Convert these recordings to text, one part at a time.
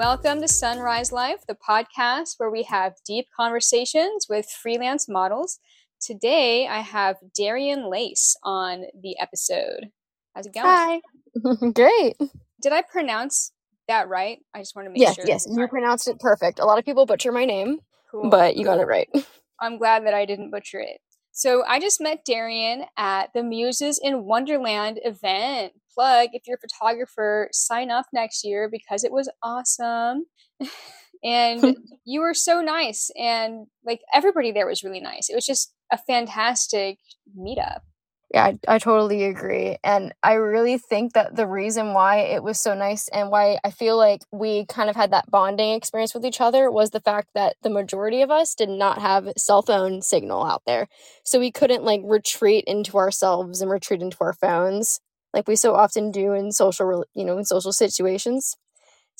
Welcome to Sunrise Life, the podcast where we have deep conversations with freelance models. Today, I have Darian Leyce on the episode. How's it going? Hi. Great. Did I pronounce that right? I just want to make yes, sure. Yes, yes, you pronounced it perfect. A lot of people butcher my name, Cool. but you got it right. I'm glad that I didn't butcher it. So I just met Darian at the Muses in Wonderland event. Plug if you're a photographer, sign up next year because it was awesome. and you were so nice and like everybody there was really nice. It was just a fantastic meetup. Yeah, I, I totally agree. And I really think that the reason why it was so nice and why I feel like we kind of had that bonding experience with each other was the fact that the majority of us did not have cell phone signal out there. So we couldn't like retreat into ourselves and retreat into our phones like we so often do in social, you know, in social situations.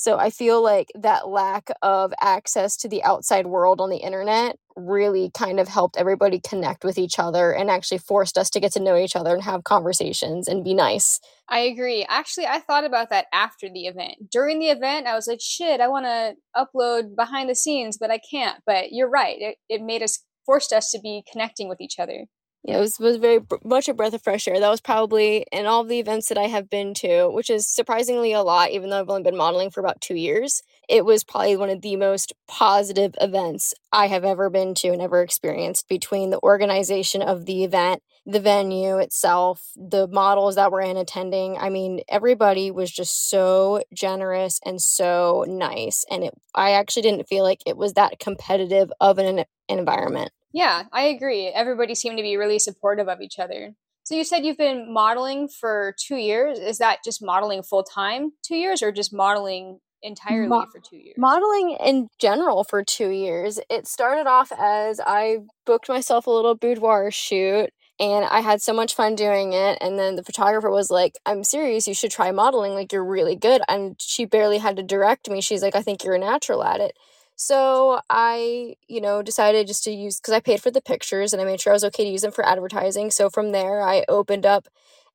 So I feel like that lack of access to the outside world on the internet really kind of helped everybody connect with each other and actually forced us to get to know each other and have conversations and be nice. I agree. Actually, I thought about that after the event. During the event, I was like, shit, I want to upload behind the scenes, but I can't. But you're right. It, it made us, forced us to be connecting with each other yeah, it was was very much a breath of fresh air. That was probably in all the events that I have been to, which is surprisingly a lot, even though I've only been modeling for about two years. It was probably one of the most positive events I have ever been to and ever experienced between the organization of the event, the venue itself, the models that were in attending. I mean, everybody was just so generous and so nice. And it, I actually didn't feel like it was that competitive of an, an environment. Yeah, I agree. Everybody seemed to be really supportive of each other. So you said you've been modeling for two years. Is that just modeling full time two years or just modeling entirely Mo- for two years? Modeling in general for two years. It started off as I booked myself a little boudoir shoot and I had so much fun doing it. And then the photographer was like, I'm serious, you should try modeling. Like, you're really good. And she barely had to direct me. She's like, I think you're a natural at it. So I, you know, decided just to use because I paid for the pictures and I made sure I was okay to use them for advertising. So from there, I opened up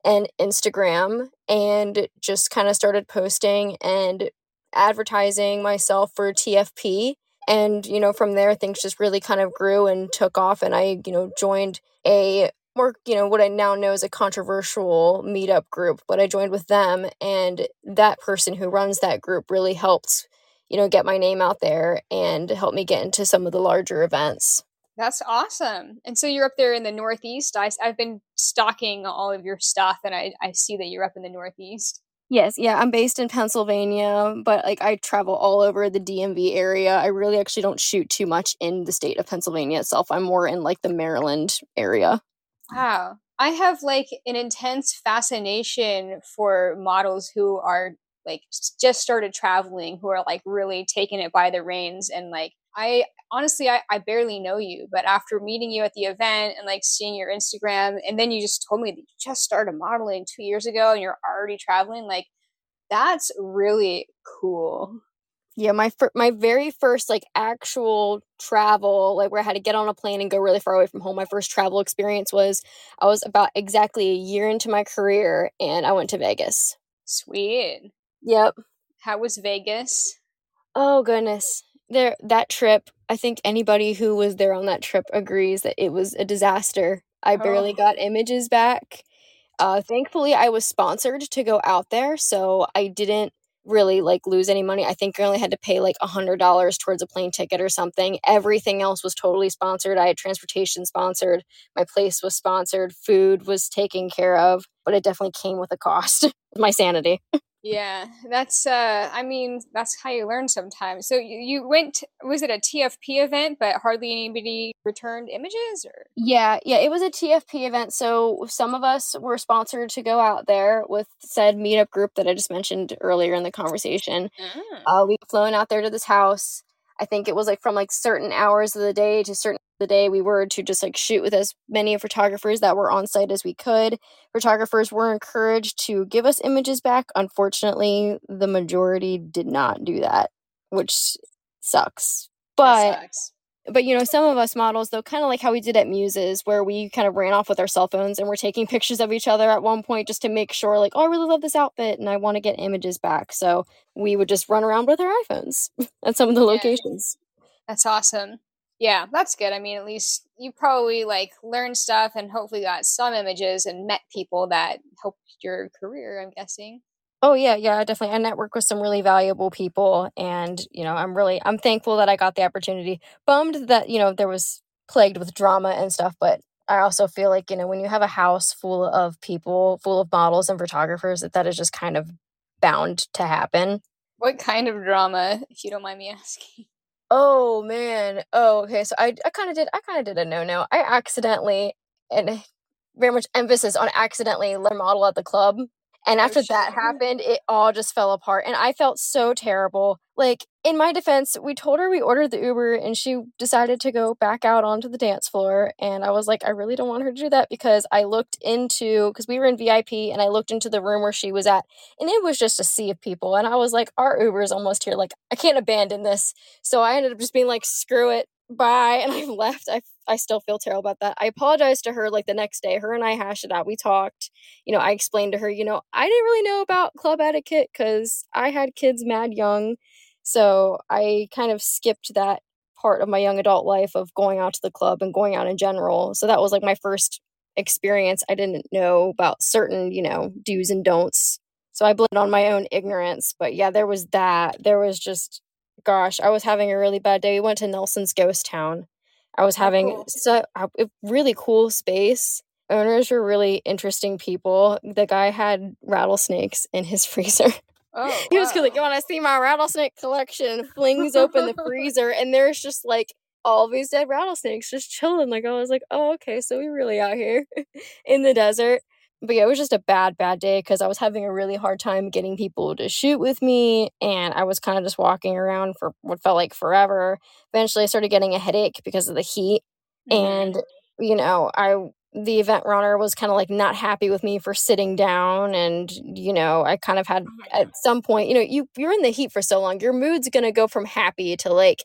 an Instagram and just kind of started posting and advertising myself for TFP. And, you know, from there, things just really kind of grew and took off. And I, you know, joined a more, you know, what I now know is a controversial meetup group, but I joined with them. And that person who runs that group really helped you know, get my name out there and help me get into some of the larger events. That's awesome. And so you're up there in the Northeast. I, I've been stalking all of your stuff and I, I see that you're up in the Northeast. Yes, yeah, I'm based in Pennsylvania, but like I travel all over the DMV area. I really actually don't shoot too much in the state of Pennsylvania itself. I'm more in like the Maryland area. Wow. I have like an intense fascination for models who are like just started traveling who are like really taking it by the reins and like I honestly I, I barely know you, but after meeting you at the event and like seeing your Instagram and then you just told me that you just started modeling two years ago and you're already traveling, like that's really cool. Yeah, my fir- my very first like actual travel, like where I had to get on a plane and go really far away from home. My first travel experience was I was about exactly a year into my career and I went to Vegas. Sweet. Yep. How was Vegas? Oh goodness. There that trip, I think anybody who was there on that trip agrees that it was a disaster. I barely oh. got images back. Uh thankfully I was sponsored to go out there, so I didn't really like lose any money. I think I only had to pay like a hundred dollars towards a plane ticket or something. Everything else was totally sponsored. I had transportation sponsored, my place was sponsored, food was taken care of, but it definitely came with a cost. my sanity. Yeah, that's uh I mean, that's how you learn sometimes. So you, you went was it a TFP event but hardly anybody returned images or Yeah, yeah, it was a TFP event. So some of us were sponsored to go out there with said meetup group that I just mentioned earlier in the conversation. Mm. Uh we flown out there to this house. I think it was like from like certain hours of the day to certain the day we were to just like shoot with as many photographers that were on site as we could. Photographers were encouraged to give us images back. Unfortunately, the majority did not do that, which sucks. But sucks. But you know, some of us models though, kind of like how we did at Muses, where we kind of ran off with our cell phones and we're taking pictures of each other at one point just to make sure, like, oh, I really love this outfit and I want to get images back. So we would just run around with our iPhones at some of the yeah. locations. That's awesome. Yeah, that's good. I mean, at least you probably like learned stuff and hopefully got some images and met people that helped your career, I'm guessing. Oh yeah, yeah, definitely. I network with some really valuable people and, you know, I'm really I'm thankful that I got the opportunity. Bummed that, you know, there was plagued with drama and stuff, but I also feel like, you know, when you have a house full of people, full of models and photographers, that that is just kind of bound to happen. What kind of drama, if you don't mind me asking? Oh man. Oh, okay. So I I kind of did I kind of did a no-no. I accidentally and very much emphasis on accidentally let a model at the club and after that happened, it all just fell apart. And I felt so terrible. Like, in my defense, we told her we ordered the Uber and she decided to go back out onto the dance floor. And I was like, I really don't want her to do that because I looked into, because we were in VIP and I looked into the room where she was at and it was just a sea of people. And I was like, our Uber is almost here. Like, I can't abandon this. So I ended up just being like, screw it bye and i left i i still feel terrible about that. I apologized to her like the next day. Her and i hashed it out. We talked. You know i explained to her you know i didn't really know about club etiquette because i had kids mad young. So i kind of skipped that part of my young adult life of going out to the club and going out in general. So that was like my first experience. I didn't know about certain you know do's and don'ts. So i blamed on my own ignorance. But yeah there was that. There was just gosh, I was having a really bad day. We went to Nelson's Ghost Town. I was oh, having cool. so a really cool space. Owners were really interesting people. The guy had rattlesnakes in his freezer. Oh, he was wow. like, "You want to see my rattlesnake collection?" Flings open the freezer, and there's just like all these dead rattlesnakes just chilling. Like I was like, "Oh, okay, so we really out here in the desert." But yeah, it was just a bad, bad day because I was having a really hard time getting people to shoot with me. And I was kind of just walking around for what felt like forever. Eventually, I started getting a headache because of the heat. Mm-hmm. And, you know, I, the event runner was kind of like not happy with me for sitting down and you know i kind of had oh at some point you know you you're in the heat for so long your mood's going to go from happy to like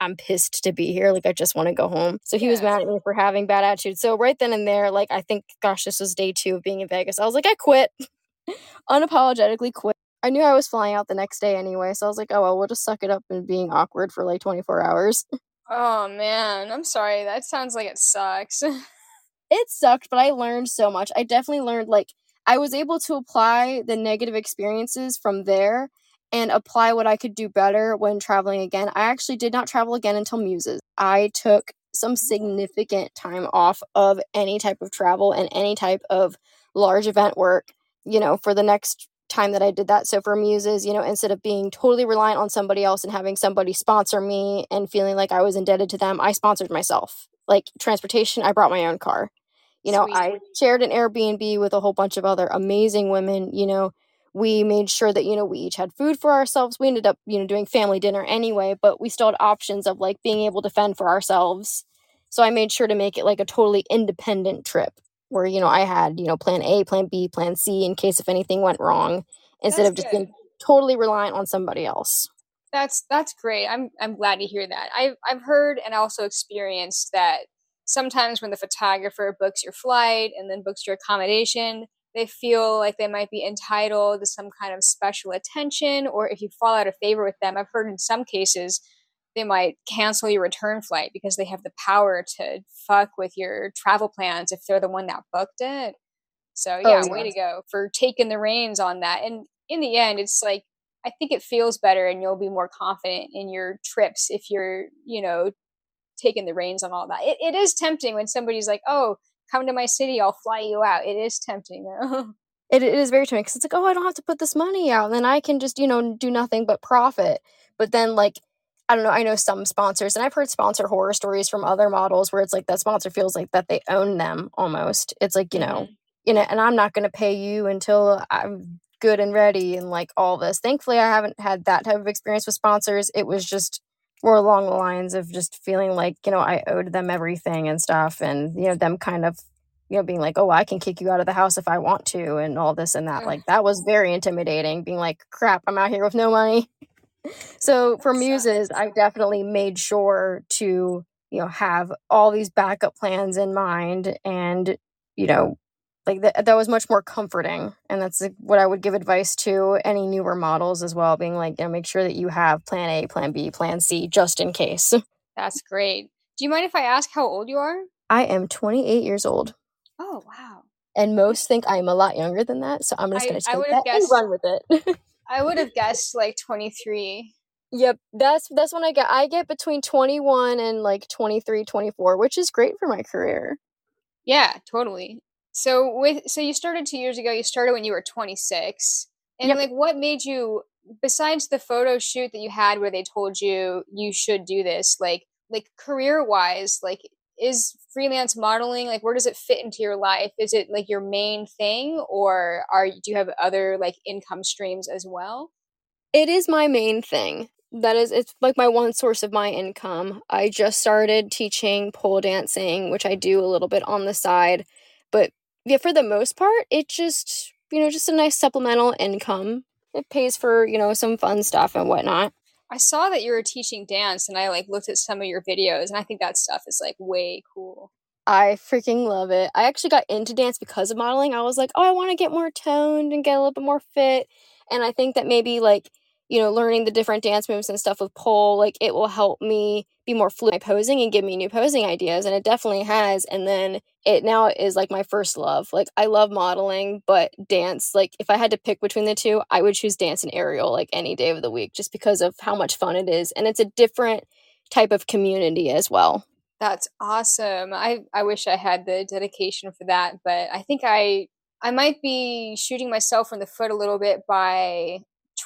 I'm pissed to be here. Like, I just want to go home. So he yeah. was mad at me for having bad attitude. So, right then and there, like, I think, gosh, this was day two of being in Vegas. I was like, I quit. Unapologetically quit. I knew I was flying out the next day anyway. So I was like, oh, well, we'll just suck it up and being awkward for like 24 hours. Oh, man. I'm sorry. That sounds like it sucks. it sucked, but I learned so much. I definitely learned, like, I was able to apply the negative experiences from there and apply what I could do better when traveling again. I actually did not travel again until Muses. I took some mm-hmm. significant time off of any type of travel and any type of large event work, you know, for the next time that I did that. So for Muses, you know, instead of being totally reliant on somebody else and having somebody sponsor me and feeling like I was indebted to them, I sponsored myself. Like transportation, I brought my own car. You know, Sweet. I shared an Airbnb with a whole bunch of other amazing women, you know, we made sure that you know we each had food for ourselves. We ended up you know doing family dinner anyway but we still had options of like being able to fend for ourselves. So i made sure to make it like a totally independent trip where you know i had you know plan a plan b plan c in case if anything went wrong instead that's of just good. being totally reliant on somebody else. That's that's great. I'm i'm glad to hear that. I've i've heard and also experienced that sometimes when the photographer books your flight and then books your accommodation they feel like they might be entitled to some kind of special attention, or if you fall out of favor with them, I've heard in some cases they might cancel your return flight because they have the power to fuck with your travel plans if they're the one that booked it. So oh, yeah, oh, way to go for taking the reins on that. And in the end, it's like I think it feels better and you'll be more confident in your trips if you're, you know, taking the reins on all that. It, it is tempting when somebody's like, oh, come to my city, I'll fly you out. It is tempting. though. it, it is very tempting because it's like, oh, I don't have to put this money out. And then I can just, you know, do nothing but profit. But then, like, I don't know, I know some sponsors, and I've heard sponsor horror stories from other models where it's like that sponsor feels like that they own them almost. It's like, you know, mm-hmm. you know, and I'm not going to pay you until I'm good and ready and like all this. Thankfully, I haven't had that type of experience with sponsors. It was just more along the lines of just feeling like you know I owed them everything and stuff, and you know them kind of you know being like, oh, I can kick you out of the house if I want to, and all this and that. Mm. Like that was very intimidating. Being like, crap, I'm out here with no money. so for muses, I definitely made sure to you know, have all these backup plans in mind and, you know, like that, that was much more comforting and that's like, what i would give advice to any newer models as well being like you know make sure that you have plan a plan b plan c just in case. That's great. Do you mind if i ask how old you are? I am 28 years old. Oh wow. And most think i'm a lot younger than that so i'm just going to take that guessed, and run with it. I would have guessed like 23 Yep, that's that's when I get I get between 21 and like 23, 24, which is great for my career. Yeah, totally. So with so you started 2 years ago, you started when you were 26. And yep. like what made you besides the photo shoot that you had where they told you you should do this, like like career-wise, like is freelance modeling like where does it fit into your life? Is it like your main thing or are do you have other like income streams as well? It is my main thing that is it's like my one source of my income. I just started teaching pole dancing, which I do a little bit on the side, but yeah, for the most part, it just you know just a nice supplemental income. It pays for you know some fun stuff and whatnot. I saw that you were teaching dance, and I like looked at some of your videos, and I think that stuff is like way cool. I freaking love it. I actually got into dance because of modeling. I was like, oh, I want to get more toned and get a little bit more fit. And I think that maybe like you know, learning the different dance moves and stuff with pole, like it will help me be more fluid in posing and give me new posing ideas. And it definitely has. And then it now is like my first love. Like I love modeling, but dance, like if I had to pick between the two, I would choose dance and aerial like any day of the week just because of how much fun it is. And it's a different type of community as well. That's awesome. I, I wish I had the dedication for that, but I think I I might be shooting myself in the foot a little bit by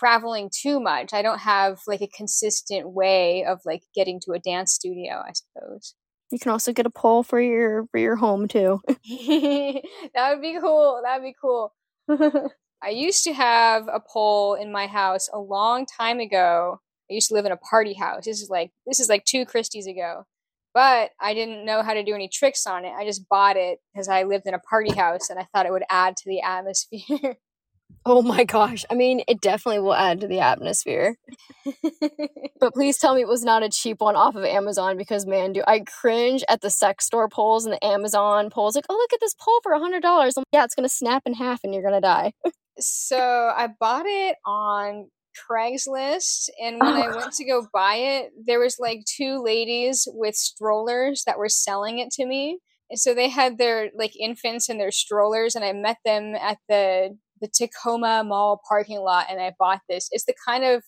traveling too much. I don't have like a consistent way of like getting to a dance studio, I suppose. You can also get a pole for your for your home too. that would be cool. That would be cool. I used to have a pole in my house a long time ago. I used to live in a party house. This is like this is like two Christies ago. But I didn't know how to do any tricks on it. I just bought it because I lived in a party house and I thought it would add to the atmosphere. Oh my gosh. I mean, it definitely will add to the atmosphere. but please tell me it was not a cheap one off of Amazon because, man, do I cringe at the sex store poles and the Amazon poles. Like, oh, look at this pole for a $100. Like, yeah, it's going to snap in half and you're going to die. so I bought it on Craigslist. And when oh. I went oh. to go buy it, there was like two ladies with strollers that were selling it to me. And so they had their like infants and their strollers, and I met them at the the Tacoma Mall parking lot and I bought this. It's the kind of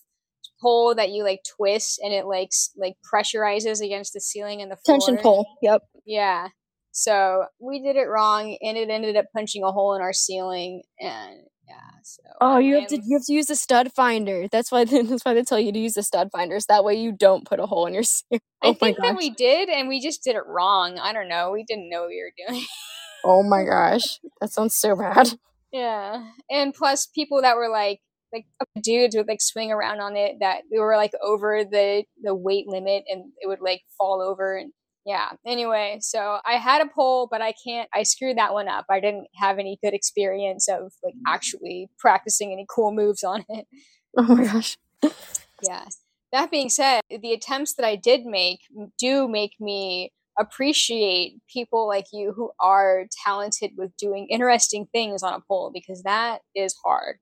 pole that you like twist and it like like pressurizes against the ceiling and the floor. Tension pole. Yep. Yeah. So we did it wrong and it ended up punching a hole in our ceiling and yeah. So Oh, you have to you have to use a stud finder. That's why that's why they tell you to use the stud finders. That way you don't put a hole in your ceiling. Oh I think that we did and we just did it wrong. I don't know. We didn't know what we were doing. oh my gosh. That sounds so bad. Yeah, and plus people that were like like dudes would like swing around on it that they were like over the the weight limit and it would like fall over and yeah. Anyway, so I had a pole, but I can't. I screwed that one up. I didn't have any good experience of like mm. actually practicing any cool moves on it. Oh my gosh. yeah. That being said, the attempts that I did make do make me appreciate people like you who are talented with doing interesting things on a pole because that is hard.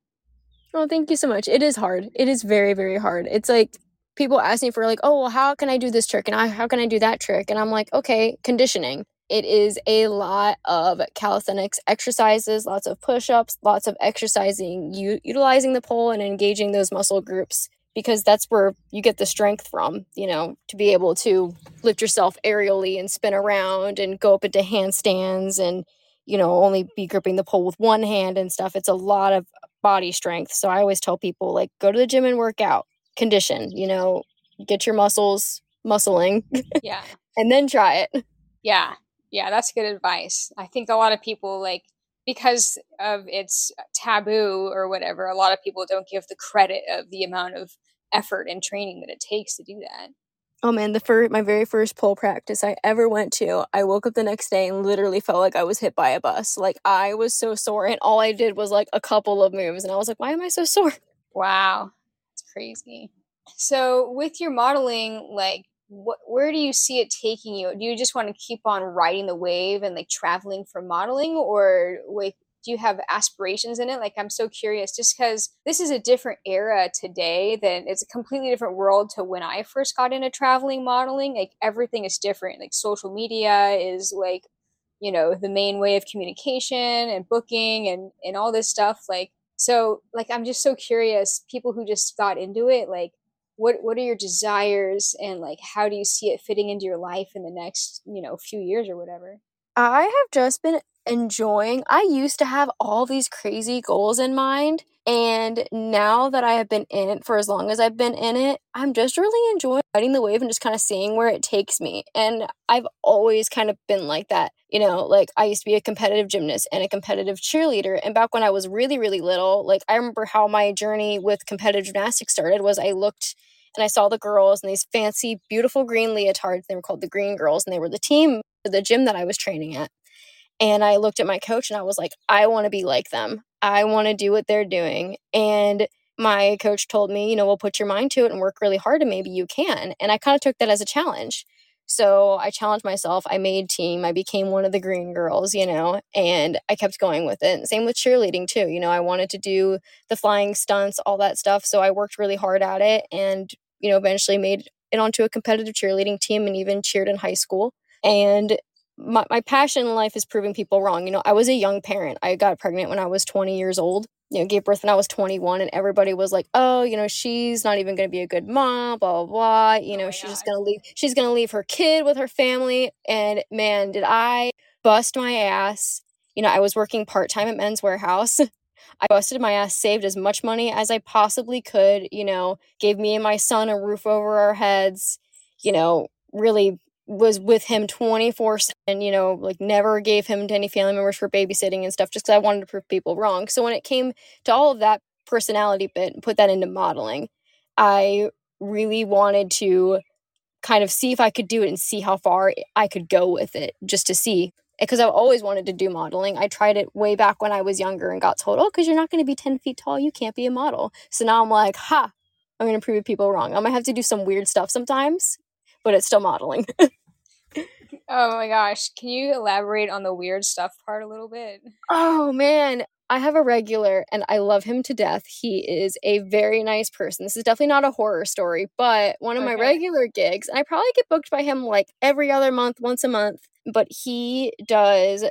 Oh, thank you so much. It is hard. It is very, very hard. It's like people ask me for like, oh, well, how can I do this trick and I, how can I do that trick? And I'm like, okay, conditioning. It is a lot of calisthenics exercises, lots of push-ups, lots of exercising, u- utilizing the pole and engaging those muscle groups because that's where you get the strength from, you know, to be able to lift yourself aerially and spin around and go up into handstands and, you know, only be gripping the pole with one hand and stuff. It's a lot of body strength. So I always tell people, like, go to the gym and work out, condition, you know, get your muscles muscling. Yeah. and then try it. Yeah. Yeah. That's good advice. I think a lot of people, like, because of its taboo or whatever, a lot of people don't give the credit of the amount of effort and training that it takes to do that. Oh man, the first my very first pole practice I ever went to, I woke up the next day and literally felt like I was hit by a bus. Like I was so sore and all I did was like a couple of moves and I was like, why am I so sore? Wow. It's crazy. So with your modeling, like what where do you see it taking you? Do you just want to keep on riding the wave and like traveling for modeling or like do you have aspirations in it? Like I'm so curious just cuz this is a different era today than it's a completely different world to when I first got into traveling modeling. Like everything is different. Like social media is like you know the main way of communication and booking and and all this stuff like so like i'm just so curious people who just got into it like what what are your desires and like how do you see it fitting into your life in the next you know few years or whatever? I have just been enjoying i used to have all these crazy goals in mind and now that I have been in it for as long as I've been in it, I'm just really enjoying riding the wave and just kind of seeing where it takes me. And I've always kind of been like that. You know, like I used to be a competitive gymnast and a competitive cheerleader. And back when I was really, really little, like I remember how my journey with competitive gymnastics started was I looked and I saw the girls in these fancy, beautiful green leotards. They were called the Green Girls, and they were the team for the gym that I was training at. And I looked at my coach and I was like, I want to be like them. I want to do what they're doing. And my coach told me, you know, we'll put your mind to it and work really hard and maybe you can. And I kind of took that as a challenge. So I challenged myself. I made team. I became one of the green girls, you know, and I kept going with it. Same with cheerleading, too. You know, I wanted to do the flying stunts, all that stuff. So I worked really hard at it and, you know, eventually made it onto a competitive cheerleading team and even cheered in high school. And my, my passion in life is proving people wrong. You know, I was a young parent. I got pregnant when I was 20 years old. You know, gave birth when I was 21, and everybody was like, "Oh, you know, she's not even going to be a good mom." Blah blah blah. You know, oh she's God. just going to leave. She's going to leave her kid with her family. And man, did I bust my ass. You know, I was working part time at Men's Wearhouse. I busted my ass, saved as much money as I possibly could. You know, gave me and my son a roof over our heads. You know, really was with him 24 7 you know like never gave him to any family members for babysitting and stuff just because i wanted to prove people wrong. So when it came to all of that personality bit and put that into modeling i really wanted to kind of see if i could do it and see how far i could go with it just to see because i've always wanted to do modeling. I tried it way back when i was younger and got told oh because you're not going to be 10 feet tall you can't be a model. So now i'm like ha i'm going to prove people wrong. Going to have to do some weird stuff sometimes but it's still modeling. oh my gosh. Can you elaborate on the weird stuff part a little bit? Oh man. I have a regular and I love him to death. He is a very nice person. This is definitely not a horror story, but one of okay. my regular gigs, and I probably get booked by him like every other month, once a month, but he does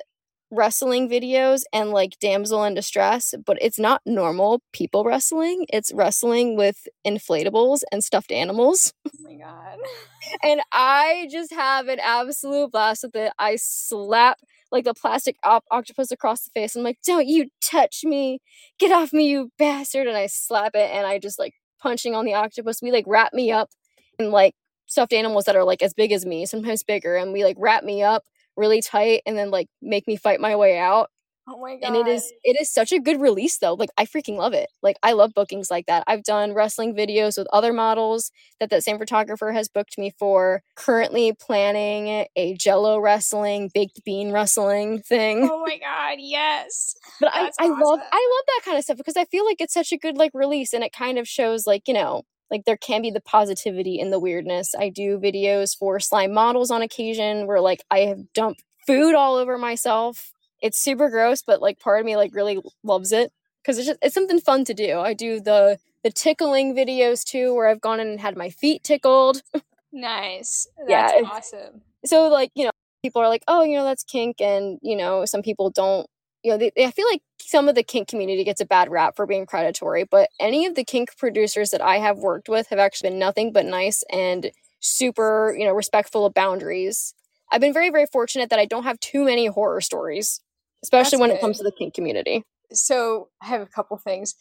wrestling videos and like damsel in distress, but it's not normal people wrestling. It's wrestling with inflatables and stuffed animals. Oh my god. and I just have an absolute blast with it. I slap like the plastic op- octopus across the face. I'm like, "Don't you touch me. Get off me, you bastard." And I slap it and I just like punching on the octopus. We like wrap me up in like stuffed animals that are like as big as me, sometimes bigger, and we like wrap me up really tight and then like make me fight my way out. Oh my god. And it is it is such a good release though. Like I freaking love it. Like I love bookings like that. I've done wrestling videos with other models that that same photographer has booked me for. Currently planning a jello wrestling, baked bean wrestling thing. Oh my god, yes. But I, I awesome. love I love that kind of stuff because I feel like it's such a good like release and it kind of shows like, you know, like there can be the positivity in the weirdness. I do videos for slime models on occasion where like I have dumped food all over myself. It's super gross, but like part of me like really loves it because it's just it's something fun to do. I do the the tickling videos too where I've gone in and had my feet tickled. Nice. That's yeah, awesome. So like, you know, people are like, "Oh, you know, that's kink." And, you know, some people don't you know, they, I feel like some of the kink community gets a bad rap for being predatory, but any of the kink producers that I have worked with have actually been nothing but nice and super, you know, respectful of boundaries. I've been very, very fortunate that I don't have too many horror stories, especially That's when good. it comes to the kink community. So I have a couple things.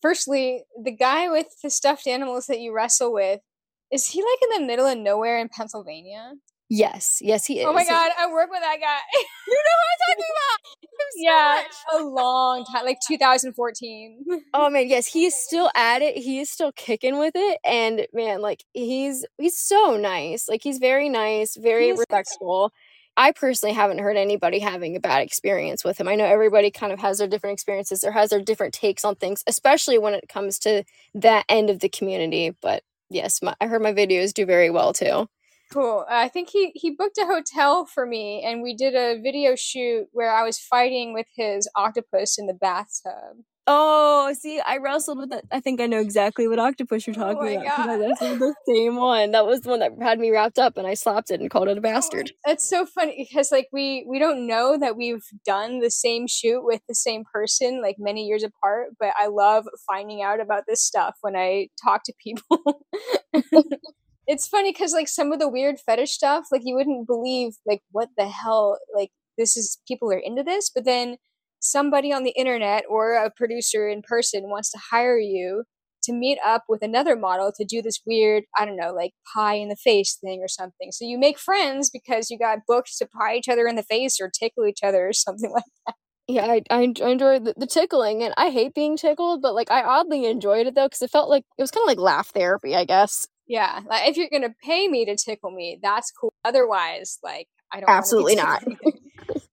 Firstly, the guy with the stuffed animals that you wrestle with, is he like in the middle of nowhere in Pennsylvania? Yes, yes, he is. Oh my god, I work with that guy. you know who I'm talking about? yeah, a long time, like 2014. oh man, yes, he is still at it. He is still kicking with it, and man, like he's he's so nice. Like he's very nice, very respectful. I personally haven't heard anybody having a bad experience with him. I know everybody kind of has their different experiences or has their different takes on things, especially when it comes to that end of the community. But yes, my, I heard my videos do very well too. Cool. Uh, I think he he booked a hotel for me, and we did a video shoot where I was fighting with his octopus in the bathtub. Oh, see, I wrestled with that. I think I know exactly what octopus you're Oh talking my about. I wrestled the same one. That was the one that had me wrapped up, and I slapped it and called it a bastard. That's so funny because like we we don't know that we've done the same shoot with the same person like many years apart, but I love finding out about this stuff when I talk to people. it's funny cuz like some of the weird fetish stuff like you wouldn't believe like what the hell like this is people are into this, but then somebody on the internet or a producer in person wants to hire you to meet up with another model to do this weird, I don't know, like pie in the face thing or something. So you make friends because you got booked to pie each other in the face or tickle each other or something like that. Yeah, I I, en- I enjoyed the, the tickling, and I hate being tickled, but like I oddly enjoyed it though because it felt like it was kind of like laugh therapy, I guess. Yeah, like if you're gonna pay me to tickle me, that's cool. Otherwise, like I don't Absolutely not.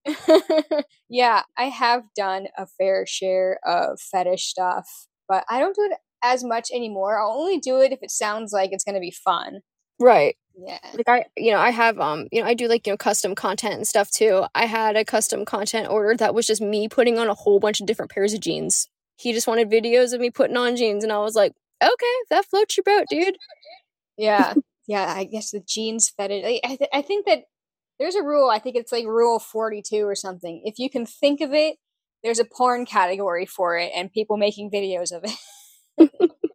yeah, I have done a fair share of fetish stuff, but I don't do it as much anymore. I'll only do it if it sounds like it's gonna be fun. right. Yeah. like I you know I have um you know I do like you know custom content and stuff too. I had a custom content order that was just me putting on a whole bunch of different pairs of jeans. He just wanted videos of me putting on jeans and I was like, "Okay, that floats your boat, dude." Yeah, yeah. I guess the jeans fetish. I, I, th- I think that there's a rule. I think it's like Rule Forty Two or something. If you can think of it, there's a porn category for it, and people making videos of it.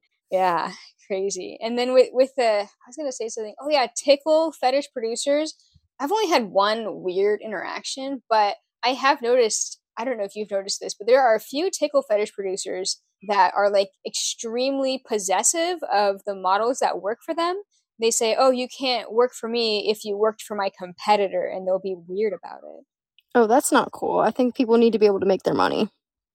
yeah, crazy. And then with with the, I was gonna say something. Oh yeah, tickle fetish producers. I've only had one weird interaction, but I have noticed. I don't know if you've noticed this, but there are a few tickle fetish producers that are like extremely possessive of the models that work for them. They say, "Oh, you can't work for me if you worked for my competitor," and they'll be weird about it. Oh, that's not cool. I think people need to be able to make their money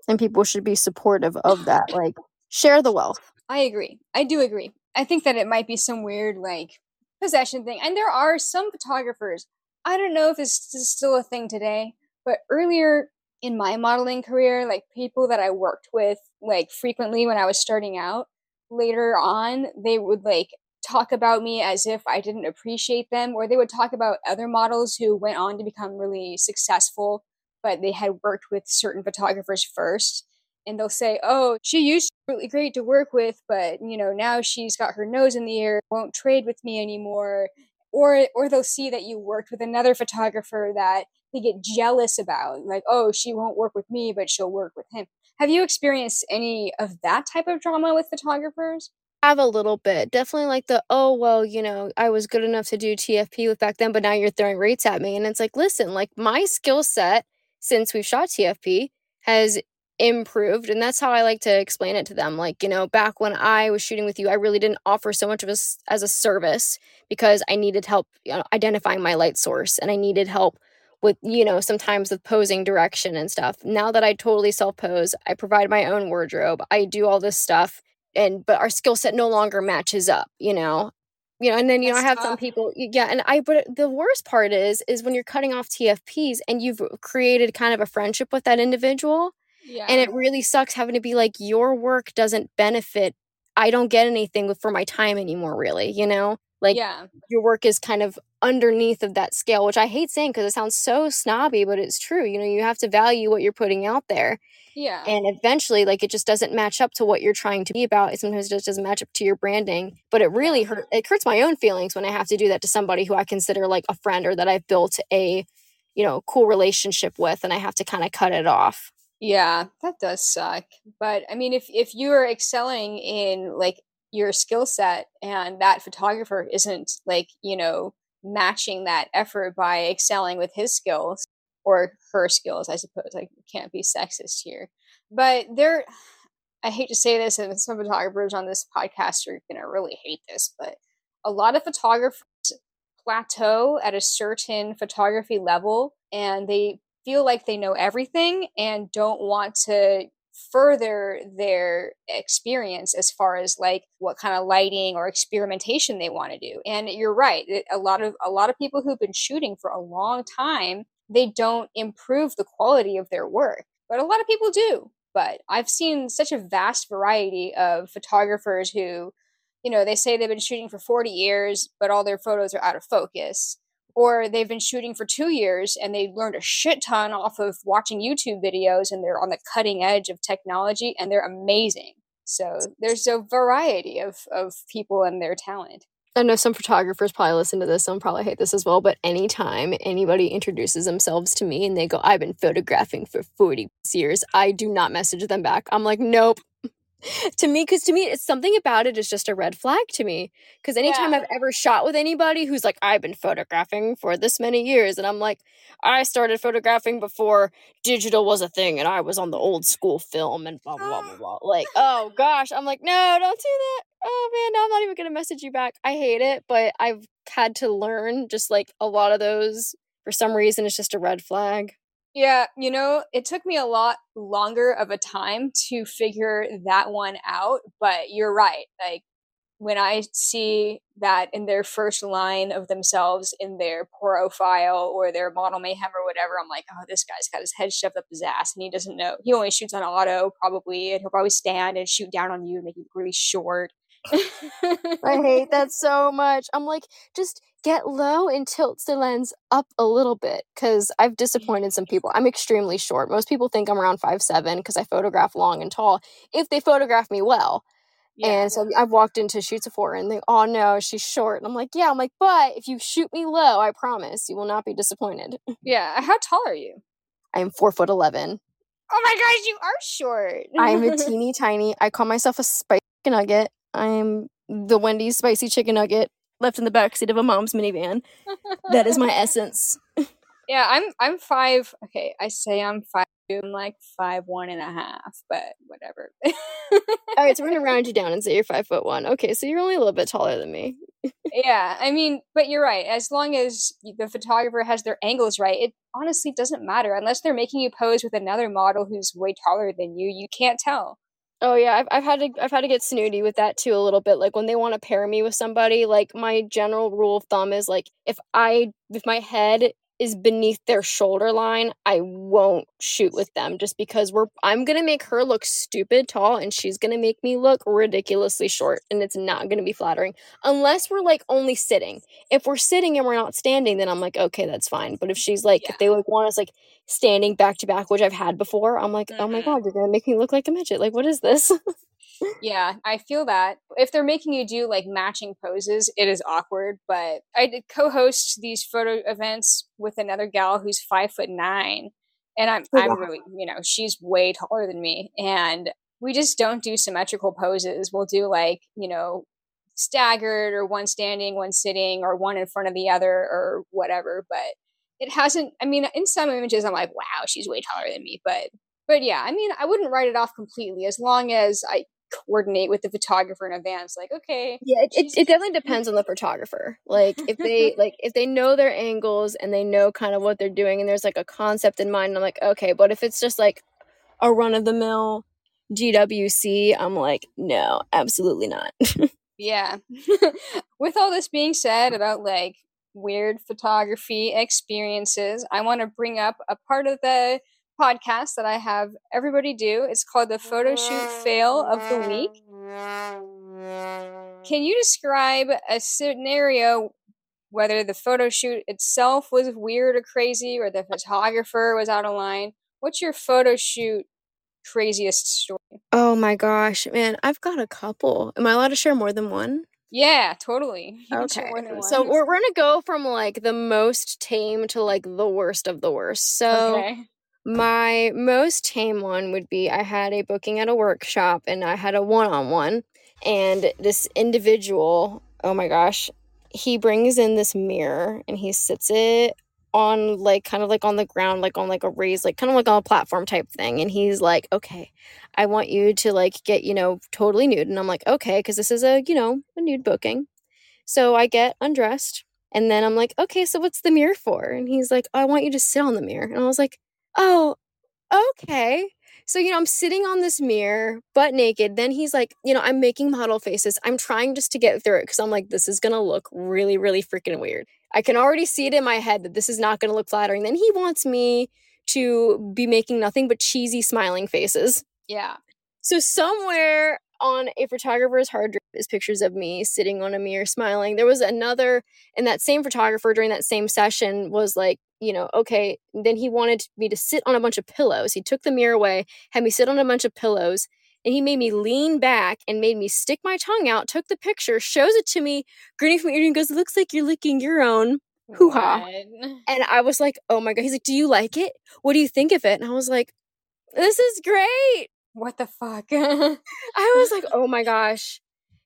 and people should be supportive of that. Like share the wealth. I agree. I do agree. I think that it might be some weird like possession thing. And there are some photographers. I don't know if this is still a thing today, but earlier in my modeling career, like people that I worked with like frequently when I was starting out, later on they would like talk about me as if I didn't appreciate them or they would talk about other models who went on to become really successful but they had worked with certain photographers first and they'll say, "Oh, she used to be really great to work with, but you know now she's got her nose in the air, won't trade with me anymore." Or, or they'll see that you worked with another photographer that they get jealous about, like, "Oh, she won't work with me, but she'll work with him." Have you experienced any of that type of drama with photographers? have a little bit. Definitely like the, oh, well, you know, I was good enough to do TFP with back then, but now you're throwing rates at me. And it's like, listen, like my skill set since we've shot TFP has improved. And that's how I like to explain it to them. Like, you know, back when I was shooting with you, I really didn't offer so much of us as a service because I needed help you know, identifying my light source and I needed help with you know sometimes with posing direction and stuff. Now that i totally self pose i provide my own wardrobe i do all this stuff and but our skill set no longer matches up you know? You know and then you know i That's have some people yeah and i but the worst part is is when you're cutting off tfps and you've created kind of a friendship with that individual Yeah. and it really sucks having to be like your work doesn't benefit i don't get anything for my time anymore really you know like yeah. your work is kind of underneath of that scale which i hate saying because it sounds so snobby but it's true you know you have to value what you're putting out there Yeah. and eventually like it just doesn't match up to what you're trying to be about it sometimes just doesn't match up to your branding but it really hurt it hurts my own feelings when i have to do that to somebody who i consider like a friend or that i've built a you know cool relationship with and i have to kind of cut it off Yeah, that does suck. But I mean, if if you're excelling in like your skill set and that photographer isn't like, you know, matching that effort by excelling with his skills or her skills, I suppose. I can't be sexist here. But there I hate to say this and some photographers on this podcast are going to really hate this, but a lot of photographers plateau at a certain photography level and they feel like they know everything and don't want to further their experience as far as like what kind of lighting or experimentation they want to do and you're right a lot of a lot of people who've been shooting for a long time they don't improve the quality of their work but a lot of people do but i've seen such a vast variety of photographers who you know, they say they've been shooting for 40 years, but all their photos are out of focus. Or they've been shooting for two years and they learned a shit ton off of watching YouTube videos and they're on the cutting edge of technology and they're amazing. So there's a variety of, of people and their talent. I know some photographers probably listen to this, some probably hate this as well, but anytime anybody introduces themselves to me and they go, I've been photographing for 40 years, I do not message them back. I'm like, nope, to me because to me it's something about it is just a red flag to me because anytime yeah. i've ever shot with anybody who's like i've been photographing for this many years and i'm like i started photographing before digital was a thing and i was on the old school film and blah blah blah blah, like oh gosh i'm like no don't do that. Oh man now i'm not even gonna message you back. I hate it but i've had to learn just like a lot of those for some reason it's just a red flag yeah, you know, it took me a lot longer of a time to figure that one out, but you're right. Like when I see that in their first line of themselves in their profile or their model mayhem or whatever, I'm like, oh, this guy's got his head shoved up his ass and he doesn't know. He only shoots on auto, probably, and he'll probably stand and shoot down on you and make you really short. I hate that so much. I'm like, just get low and tilt the lens up a little bit because I've disappointed some people. I'm extremely short. Most people think I'm around five seven because I photograph long and tall if they photograph me well. Yeah. And so I've walked into shoots before and they, oh no, she's short. And I'm like, yeah, I'm like, but if you shoot me low, I promise you will not be disappointed. Yeah. How tall are you? I am four foot 11. Oh my gosh, you are short. I'm a teeny tiny. I call myself a spicy nugget. I'm the Wendy's spicy chicken nugget left in the backseat of a mom's minivan. that is my essence. yeah, I'm I'm five. Okay, I say I'm five. I'm like five one and a half, but whatever. All right, so we're gonna round you down and say you're five foot one. Okay, so you're only a little bit taller than me. yeah, I mean, but you're right. As long as the photographer has their angles right, it honestly doesn't matter unless they're making you pose with another model who's way taller than you. You can't tell. Oh yeah, I've I've had to I've had to get snooty with that too a little bit. Like when they want to pair me with somebody, like my general rule of thumb is like if I if my head is beneath their shoulder line, I won't shoot with them just because we're I'm going to make her look stupid tall and she's going to make me look ridiculously short and it's not going to be flattering unless we're like only sitting. If we're sitting and we're not standing then I'm like okay, that's fine. But if she's like yeah. if they like want us like standing back to back, which I've had before, I'm like, mm-hmm. "Oh my mm-hmm. god, you're going to make me look like a midget. Like what is this?" yeah, I feel that. If they're making you do like matching poses, it is awkward. But I did co-host these photo events with another gal who's five foot nine, and I'm oh, I'm really you know she's way taller than me, and we just don't do symmetrical poses. We'll do like you know staggered or one standing, one sitting, or one in front of the other or whatever. But it hasn't. I mean, in some images, I'm like, wow, she's way taller than me, but but yeah, I mean, I wouldn't write it off completely as long as I coordinate with the photographer in advance like okay yeah it, it, it, definitely depends on the photographer. Like if they like if they know their angles and they know kind of what they're doing and there's like a concept in mind i'm like okay but if it's just like a run-of-the-mill gwc i'm like no absolutely not. Yeah. With all this being said about like weird photography experiences i want to bring up a part of the podcast that I have everybody do. It's called the Photo Shoot Fail of the Week. Can you describe a scenario whether the photo shoot itself was weird or crazy or the photographer was out of line? What's your photo shoot craziest story? Oh my gosh, man, I've got a couple. Am I allowed to share more than one? Yeah, totally. okay. So we're, we're gonna go from like the most tame to like the worst of the worst. So okay. My most tame one would be I had a booking at a workshop and I had a one on one. And this individual, oh my gosh, he brings in this mirror and he sits it on like kind of like on the ground, like on like a raised, like kind of like on a platform type thing. And he's like, okay, I want you to like get, you know, totally nude. And I'm like, okay, because this is a, you know, a nude booking. So I get undressed and then I'm like, okay, so what's the mirror for? And he's like, oh, I want you to sit on the mirror. And I was like, oh, okay. So, you know, I'm sitting on this mirror, butt naked. Then he's like, you know, I'm making model faces. I'm trying just to get through it because I'm like, this is going to look really, really freaking weird. I can already see it in my head that this is not going to look flattering. Then he wants me to be making nothing but cheesy smiling faces. Yeah. So, somewhere on a photographer's hard drive is pictures of me sitting on a mirror smiling. There was another, and that same photographer during that same session was like, you know, okay, then he wanted me to sit on a bunch of pillows. He took the mirror away, had me sit on a bunch of pillows, and he made me lean back and made me stick my tongue out, took the picture, shows it to me, grinning from ear to ear, and goes, Looks like you're licking your own. Hoo ha. And I was like, Oh my God. He's like, Do you like it? What do you think of it? And I was like, This is great. What the fuck? I was like, Oh my gosh.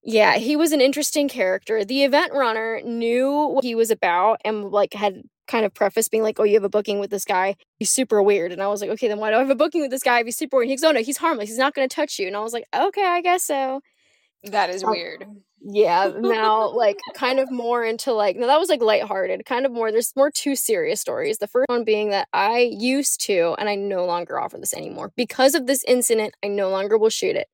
Yeah, he was an interesting character. The event runner knew what he was about and like had kind of preface being like, "Oh, you have a booking with this guy. He's super weird." And I was like, "Okay, then why do I have a booking with this guy if he's super weird?" And he goes, "Oh no, he's harmless. He's not going to touch you." And I was like, "Okay, I guess so." That is um, weird. Yeah, now like kind of more into like no, that was like lighthearted. Kind of more. There's more two serious stories. The first one being that I used to, and I no longer offer this anymore because of this incident. I no longer will shoot it.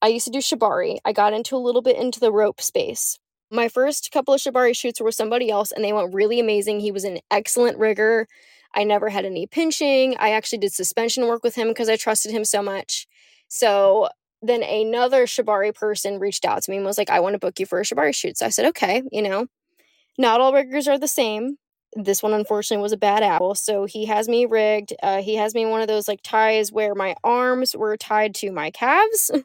I used to do shibari. I got into a little bit into the rope space. My first couple of shibari shoots were with somebody else and they went really amazing. He was an excellent rigger. I never had any pinching. I actually did suspension work with him because I trusted him so much. So then another shibari person reached out to me and was like, I want to book you for a shibari shoot. So I said, okay, you know, not all riggers are the same. This one, unfortunately, was a bad apple. So he has me rigged. Uh, he has me in one of those like ties where my arms were tied to my calves.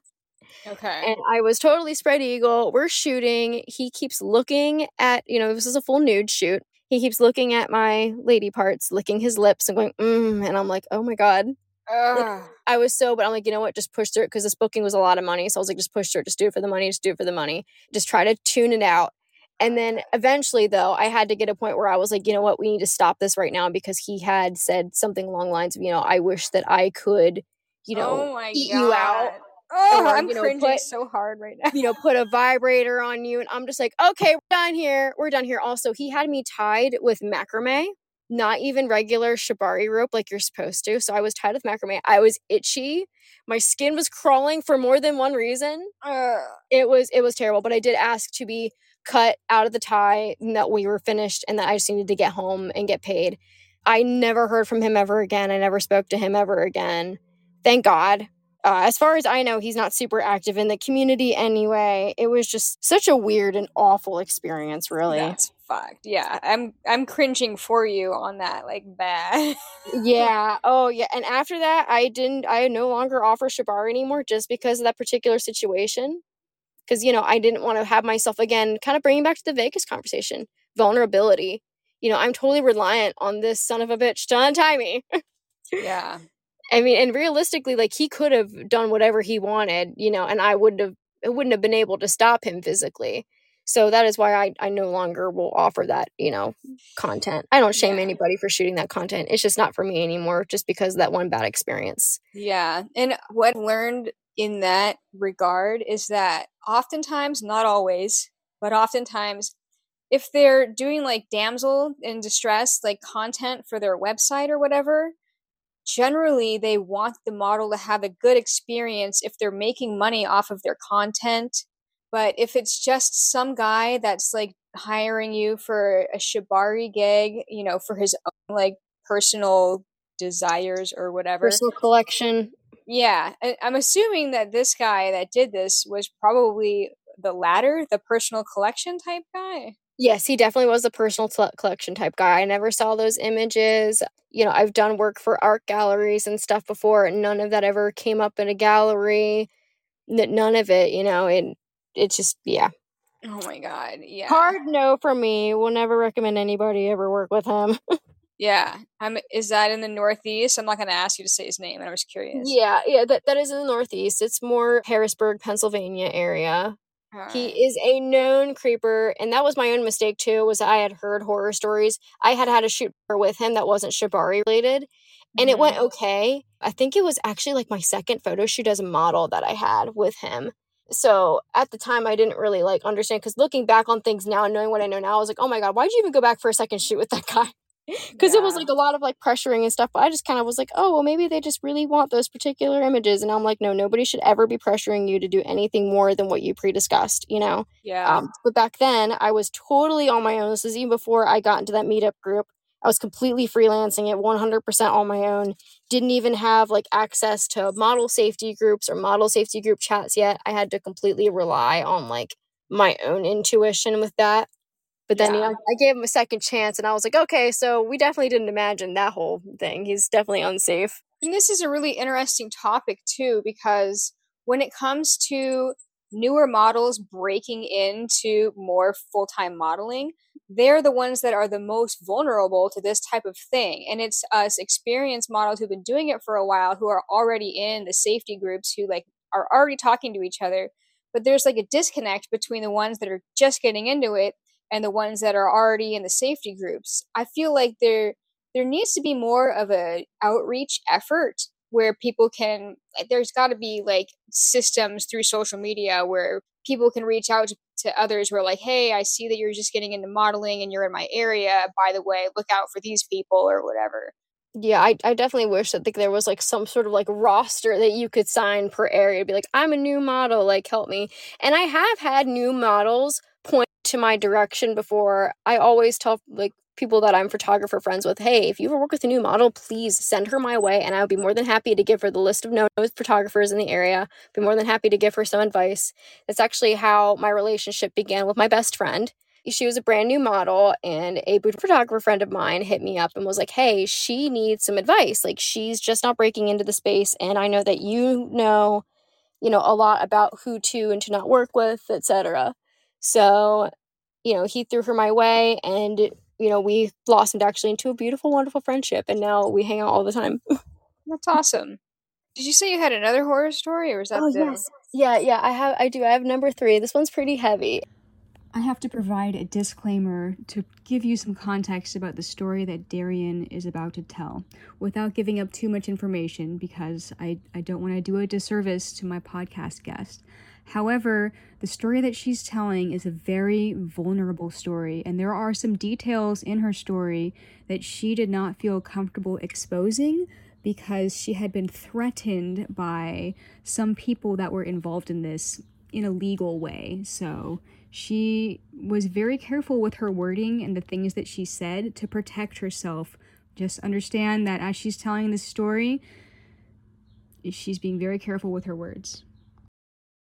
Okay. And I was totally spread eagle. We're shooting. He keeps looking at, you know, this is a full nude shoot. He keeps looking at my lady parts, licking his lips and going, mm, and I'm like, oh my God. Like, ah. I was so, but I'm like, you know what? Just push through it because this booking was a lot of money. So I was like, just push through it. Just do it for the money. Just do it for the money. Just try to tune it out. And then eventually, though, I had to get a point where I was like, you know what? We need to stop this right now because he had said something along lines of, you know, I wish that I could, you know, oh eat God. you out Oh, or, I'm you know, cringing put, so hard right now. You know, put a vibrator on you, and I'm just like, okay, we're done here. We're done here. Also, he had me tied with macrame, not even regular shibari rope like you're supposed to. So I was tied with macrame. I was itchy. My skin was crawling for more than one reason. Uh, it was it was terrible. But I did ask to be cut out of the tie, and that we were finished, and that I just needed to get home and get paid. I never heard from him ever again. I never spoke to him ever again. Thank God uh, as far as I know, he's not super active in the community anyway. It was just such a weird and awful experience, really. That's fucked. Yeah, I'm I'm cringing for you on that, like bad. yeah. Oh yeah. And after that, I didn't. I no longer offer Shibari anymore, just because of that particular situation. Because you know, I didn't want to have myself again. Kind of bringing back to the Vegas conversation, vulnerability. You know, I'm totally reliant on this son of a bitch to untie me. yeah. I mean, and realistically, like he could have done whatever he wanted, you know, and I wouldn't have it wouldn't have been able to stop him physically. So that is why I, I no longer will offer that, you know, content. I don't shame yeah. anybody for shooting that content. It's just not for me anymore, just because of that one bad experience. Yeah. And what I've learned in that regard is that oftentimes, not always, but oftentimes, if they're doing like damsel in distress, like content for their website or whatever, generally they want the model to have a good experience if they're making money off of their content. But if it's just some guy that's like hiring you for a shibari gig, you know, for his own like personal desires or whatever, personal collection. Yeah, I'm assuming that this guy that did this was probably the latter, the personal collection type guy. Yes, he definitely was a personal t- collection type guy. I never saw those images. You know, I've done work for art galleries and stuff before, and none of that ever came up in a gallery. none of it, you know, it it just yeah. Oh my god, yeah. Hard no for me. Will never recommend anybody ever work with him. yeah, I'm. Is that in the Northeast? I'm not going to ask you to say his name. I was curious. Yeah, yeah, that that is in the Northeast. It's more Harrisburg, Pennsylvania area. He is a known creeper, and that was my own mistake too. Was I had heard horror stories. I had had a shoot with him that wasn't Shibari related, and it went mm-hmm. okay. I think it was actually like my second photo shoot as a model that I had with him. So at the time, I didn't really like understand because looking back on things now and knowing what I know now, I was like, oh my god, why'd you even go back for a second shoot with that guy? because yeah. it was like a lot of like pressuring and stuff but i just kind of was like oh well maybe they just really want those particular images and i'm like no nobody should ever be pressuring you to do anything more than what you pre-discussed you know yeah um, but back then i was totally on my own this is even before i got into that meetup group i was completely freelancing it 100% on my own didn't even have like access to model safety groups or model safety group chats yet. I had to completely rely on like my own intuition with that. But then, yeah. you know, I gave him a second chance and I was like, okay, so we definitely didn't imagine that whole thing. He's definitely unsafe. And this is a really interesting topic, too, because when it comes to newer models breaking into more full time modeling, they're the ones that are the most vulnerable to this type of thing. And it's us experienced models who've been doing it for a while who are already in the safety groups who like are already talking to each other. But there's like a disconnect between the ones that are just getting into it and the ones that are already in the safety groups. I feel like there there needs to be more of a outreach effort where people can there's got to be like systems through social media where people can reach out to, to others who are like hey i see that you're just getting into modeling and you're in my area. By the way look out for these people or whatever. Yeah I, I definitely wish that like, there was like some sort of like roster that you could sign per area. Be like i'm a new model like help me. And i have had new models to my direction before i always tell like people that I'm photographer friends with, hey, if you ever work with a new model, please send her my way, and I would be more than happy to give her the list of known photographers in the area. Be more than happy to give her some advice. That's actually how my relationship began with my best friend. She was a brand new model, and a photographer friend of mine hit me up and was like, "Hey, she needs some advice. Like she's just not breaking into the space, and I know that you know, you know, a lot about who to and to not work with, etc." So, you know, he threw her my way, and you know, we blossomed actually into a beautiful, wonderful friendship, and now we hang out all the time. That's awesome. Did you say you had another horror story, or was that? Oh the... yes, yeah, yeah. I have, I do. I have number three. This one's pretty heavy. I have to provide a disclaimer to give you some context about the story that Darian is about to tell, without giving up too much information, because I, I don't want to do a disservice to my podcast guest. However, the story that she's telling is a very vulnerable story, and there are some details in her story that she did not feel comfortable exposing because she had been threatened by some people that were involved in this in a legal way. So she was very careful with her wording and the things that she said to protect herself. Just understand that as she's telling this story, she's being very careful with her words.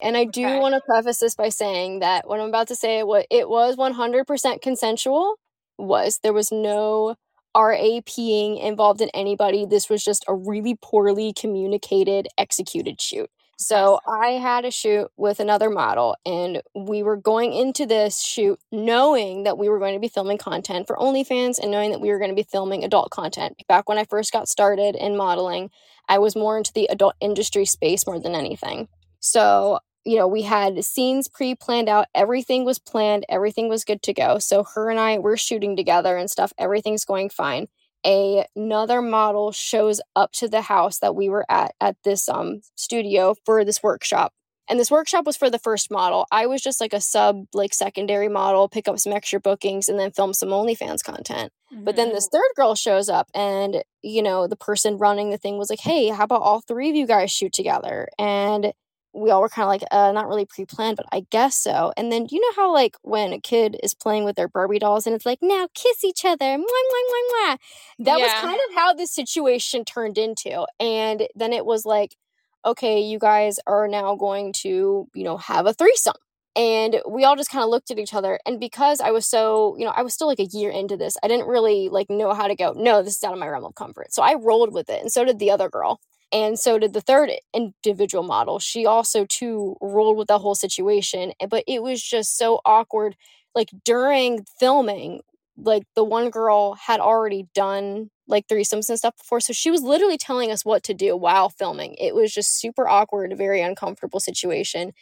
And I do okay. want to preface this by saying that what I'm about to say, what it was 100% consensual. Was there was no RAPing involved in anybody. This was just a really poorly communicated, executed shoot. So I had a shoot with another model, and we were going into this shoot knowing that we were going to be filming content for OnlyFans and knowing that we were going to be filming adult content. Back when I first got started in modeling, I was more into the adult industry space more than anything. So you know, we had scenes pre planned out. Everything was planned. Everything was good to go. So her and I were shooting together and stuff. Everything's going fine. A, another model shows up to the house that we were at at this um studio for this workshop. And this workshop was for the first model. I was just like a sub, like secondary model, pick up some extra bookings and then film some OnlyFans content. Mm-hmm. But then this mm-hmm. third girl shows up, and you know, the person running the thing was like, Hey, how about all three of you guys shoot together? And we all were kind of like, uh, not really pre planned, but I guess so. And then you know how, like, when a kid is playing with their Barbie dolls and it's like, now kiss each other. Mwah, mwah, mwah, mwah. That yeah. was kind of how this situation turned into. And then it was like, okay, you guys are now going to, you know, have a threesome. And we all just kind of looked at each other. And because I was so, you know, I was still like a year into this, I didn't really like know how to go, no, this is out of my realm of comfort. So I rolled with it. And so did the other girl. And so did the third individual model. She also too rolled with the whole situation, eh, but it was just so awkward. Like during filming, like the one girl had already done like threesomes and stuff before. So she was literally telling us what to do while filming. It was just super awkward, a very uncomfortable situation.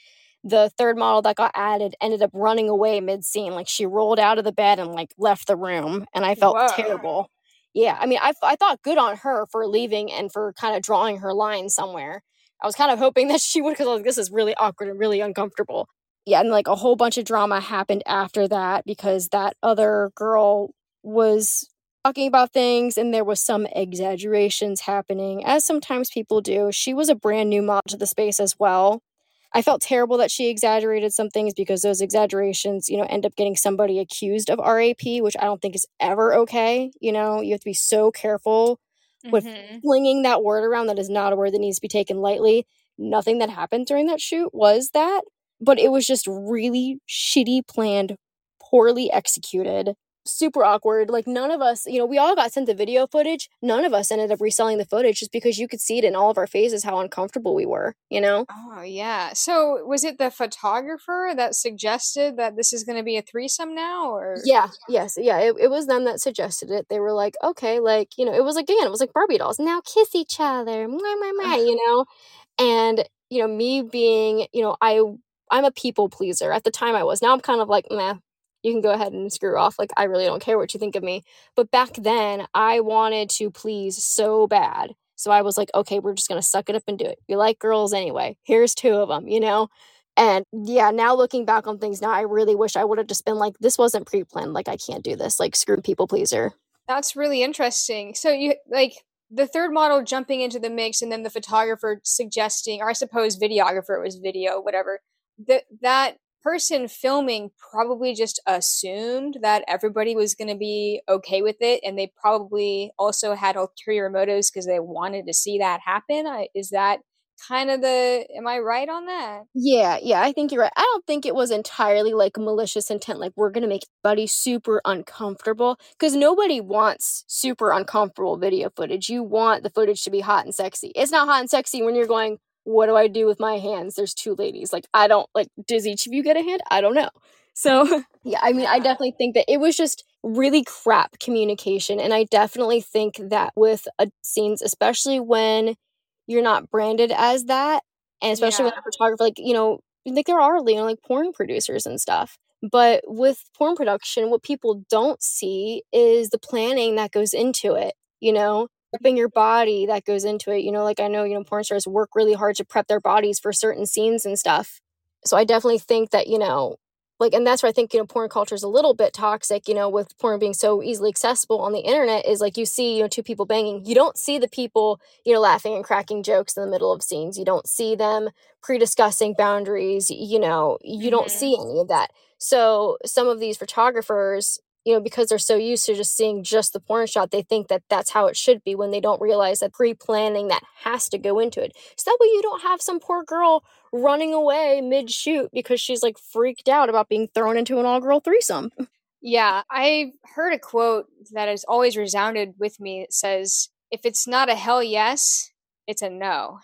The third model that got added ended up running away mid scene. Like she rolled out of the bed and like left the room. And I felt Whoa. terrible yeah, I mean, I, I thought good on her for leaving and for kind of drawing her line somewhere. I was kind of hoping that she would, because like, this is really awkward and really uncomfortable. Yeah, and like a whole bunch of drama happened after that because that other girl was talking about things and there was some exaggerations happening, as sometimes people do. She was a brand new mod to the space as well. I felt terrible that she exaggerated some things because those exaggerations, you know, end up getting somebody accused of RAP, which I don't think is ever okay. You know, you have to be so careful with mm-hmm. flinging that word around that is not a word that needs to be taken lightly. Nothing that happened during that shoot was that, but it was just really shitty planned, poorly executed super awkward. Like none of us, you know, we all got sent the video footage. None of us ended up reselling the footage just because you could see it in all of our faces how uncomfortable we were, you know? Oh yeah. So was it the photographer that suggested that this is gonna be a threesome now or Yeah, yes, yeah. It, it was them that suggested it. They were like, okay, like, you know, it was like again, it was like Barbie dolls. Now kiss each other, mwah, mwah, uh-huh. mwah, you know? And, you know, me being, you know, I I'm a people pleaser. At the time I was. Now I'm kind of like, meh, you can go ahead and screw off. Like, I really don't care what you think of me. But back then, I wanted to please so bad. So I was like, okay, we're just going to suck it up and do it. You like girls anyway. Here's two of them, you know? And yeah, now looking back on things now, I really wish I would have just been like, this wasn't pre planned. Like, I can't do this. Like, screw people pleaser. That's really interesting. So, you like, the third model jumping into the mix and then the photographer suggesting or i suppose videographer was video whatever that that person filming probably just assumed that everybody was going to be okay with it and they probably also had ulterior motives because they wanted to see that happen. Is that kind of the am i right on that? Yeah yeah i think you're right. I don't think it was entirely like malicious intent like we're gonna make buddy super uncomfortable because nobody wants super uncomfortable video footage. You want the footage to be hot and sexy. It's not hot and sexy when you're going what do I do with my hands? There's two ladies. Like, I don't, like, does each of you get a hand? I don't know. So, yeah, I mean, I definitely think that it was just really crap communication. And I definitely think that with uh, scenes, especially when you're not branded as that, and especially yeah. when a photographer, like, you know, like there are, you know, like porn producers and stuff. But with porn production, what people don't see is the planning that goes into it, you know? Prepping your body that goes into it. You know, like I know, you know, porn stars work really hard to prep their bodies for certain scenes and stuff. So I definitely think that, you know, like and that's where I think, you know, porn culture is a little bit toxic, you know, with porn being so easily accessible on the internet is like you see, you know, two people banging. You don't see the people, you know, laughing and cracking jokes in the middle of scenes. You don't see them pre-discussing boundaries, you know, you mm-hmm. don't see any of that. So some of these photographers, you know, because they're so used to just seeing just the porn shot, they think that that's how it should be when they don't realize that pre planning that has to go into it. So that way you don't have some poor girl running away mid shoot because she's like freaked out about being thrown into an all girl threesome. Yeah, I heard a quote that has always resounded with me. It says, if it's not a hell yes, it's a no.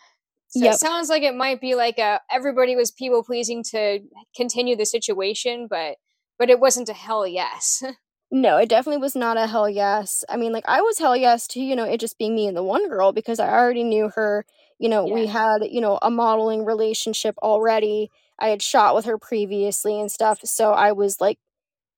So yep. it sounds like it might be like a everybody was people pleasing to continue the situation, but but it wasn't a hell yes. No, it definitely was not a hell yes. I mean, like I was hell yes to, you know, it just being me and the one girl because I already knew her, you know, yeah. we had, you know, a modeling relationship already. I had shot with her previously and stuff. So I was like,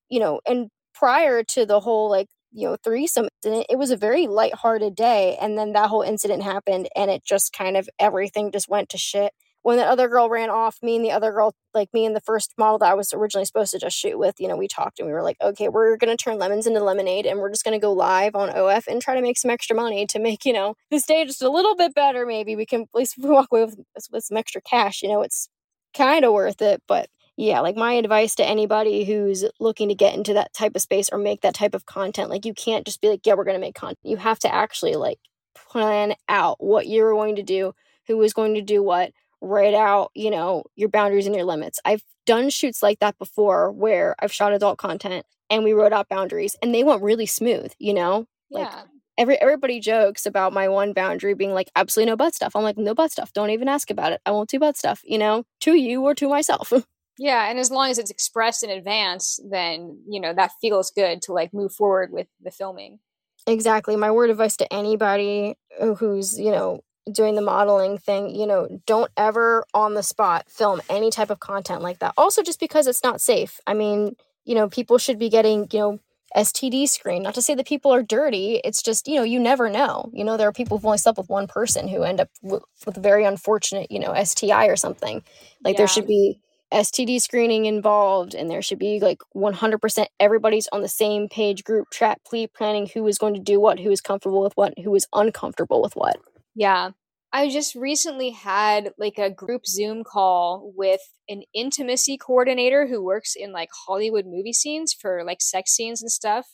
you know, and prior to the whole like, you know, threesome incident, it was a very lighthearted day. And then that whole incident happened and it just kind of everything just went to shit when the other girl ran off, me and the other girl, like me and the first model that I was originally supposed to just shoot with, you know, we talked and we were like, okay, we're going to turn lemons into lemonade and we're just going to go live on OF and try to make some extra money to make, you know, this day just a little bit better. Maybe we can, at least we walk away with, with some extra cash, you know, it's kind of worth it. But yeah, like my advice to anybody who's looking to get into that type of space or make that type of content, like you can't just be like, yeah, we're going to make content. You have to actually like plan out what you're going to do, who is going to do what write out, you know, your boundaries and your limits. I've done shoots like that before where I've shot adult content and we wrote out boundaries and they went really smooth, you know? Yeah. Like every everybody jokes about my one boundary being like absolutely no butt stuff. I'm like, no butt stuff. Don't even ask about it. I won't do butt stuff, you know, to you or to myself. yeah, and as long as it's expressed in advance, then, you know, that feels good to like move forward with the filming. Exactly. My word of advice to anybody who's, you know, doing the modeling thing, you know, don't ever on the spot film any type of content like that. Also, just because it's not safe. I mean, you know, people should be getting, you know, STD screen. Not to say that people are dirty. It's just, you know, you never know. You know, there are people who've only slept with one person who end up with a very unfortunate, you know, STI or something. Like yeah. there should be STD screening involved and there should be like 100% everybody's on the same page group chat pre planning who is going to do what, who is comfortable with what, who is uncomfortable with what. Yeah. I just recently had like a group Zoom call with an intimacy coordinator who works in like Hollywood movie scenes for like sex scenes and stuff.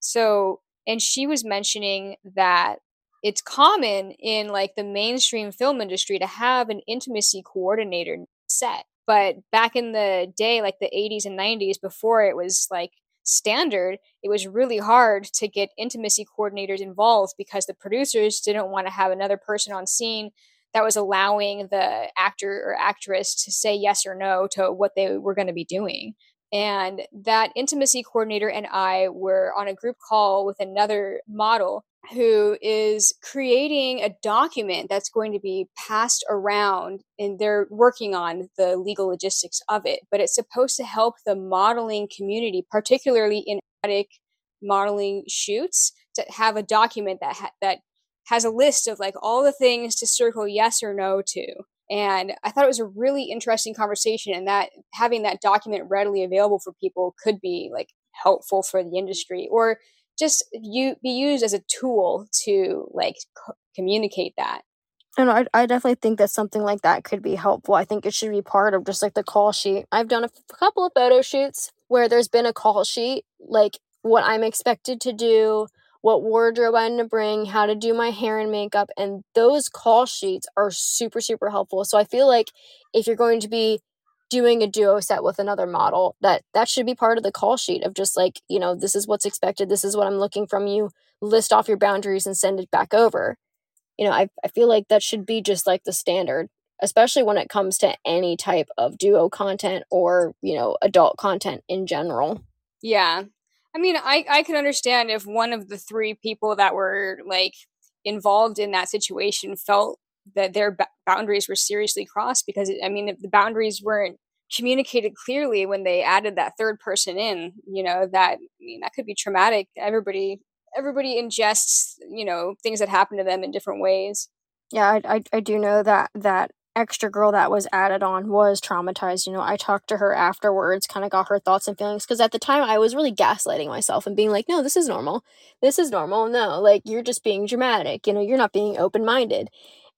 So, and she was mentioning that it's common in like the mainstream film industry to have an intimacy coordinator set. But back in the day, like the 80s and 90s, before it was like standard, it was really hard to get intimacy coordinators involved because the producers didn't want to have another person on scene that was allowing the actor or actress to say yes or no to what they were going to be doing. And that intimacy coordinator and I were on a group call with another model who is creating a document that's going to be passed around and they're working on the legal logistics of it but it's supposed to help the modeling community particularly in erotic modeling shoots to have a document that ha- that has a list of like all the things to circle yes or no to and i thought it was a really interesting conversation and that having that document readily available for people could be like helpful for the industry or just you be used as a tool to like co- communicate that and I, I definitely think that something like that could be helpful. I think it should be part of just like the call sheet. I've done a couple of photo shoots where there's been a call sheet, like what I'm expected to do, what wardrobe I'm to bring, how to do my hair and makeup. And those call sheets are super, super helpful. So I feel like if you're going to be doing a duo set with another model that that should be part of the call sheet of just like you know this is what's expected this is what i'm looking from you list off your boundaries and send it back over you know i, I feel like that should be just like the standard especially when it comes to any type of duo content or you know adult content in general yeah i mean i i can understand if one of the three people that were like involved in that situation felt that their boundaries were seriously crossed because I mean if the boundaries weren't communicated clearly when they added that third person in, you know, that I mean that could be traumatic. Everybody everybody ingests, you know, things that happen to them in different ways. Yeah, I, I, I do know that that extra girl that was added on was traumatized. You know, I talked to her afterwards, kind of got her thoughts and feelings because at the time I was really gaslighting myself and being like, no, this is normal. This is normal. No, like you're just being dramatic. You know, you're not being open minded.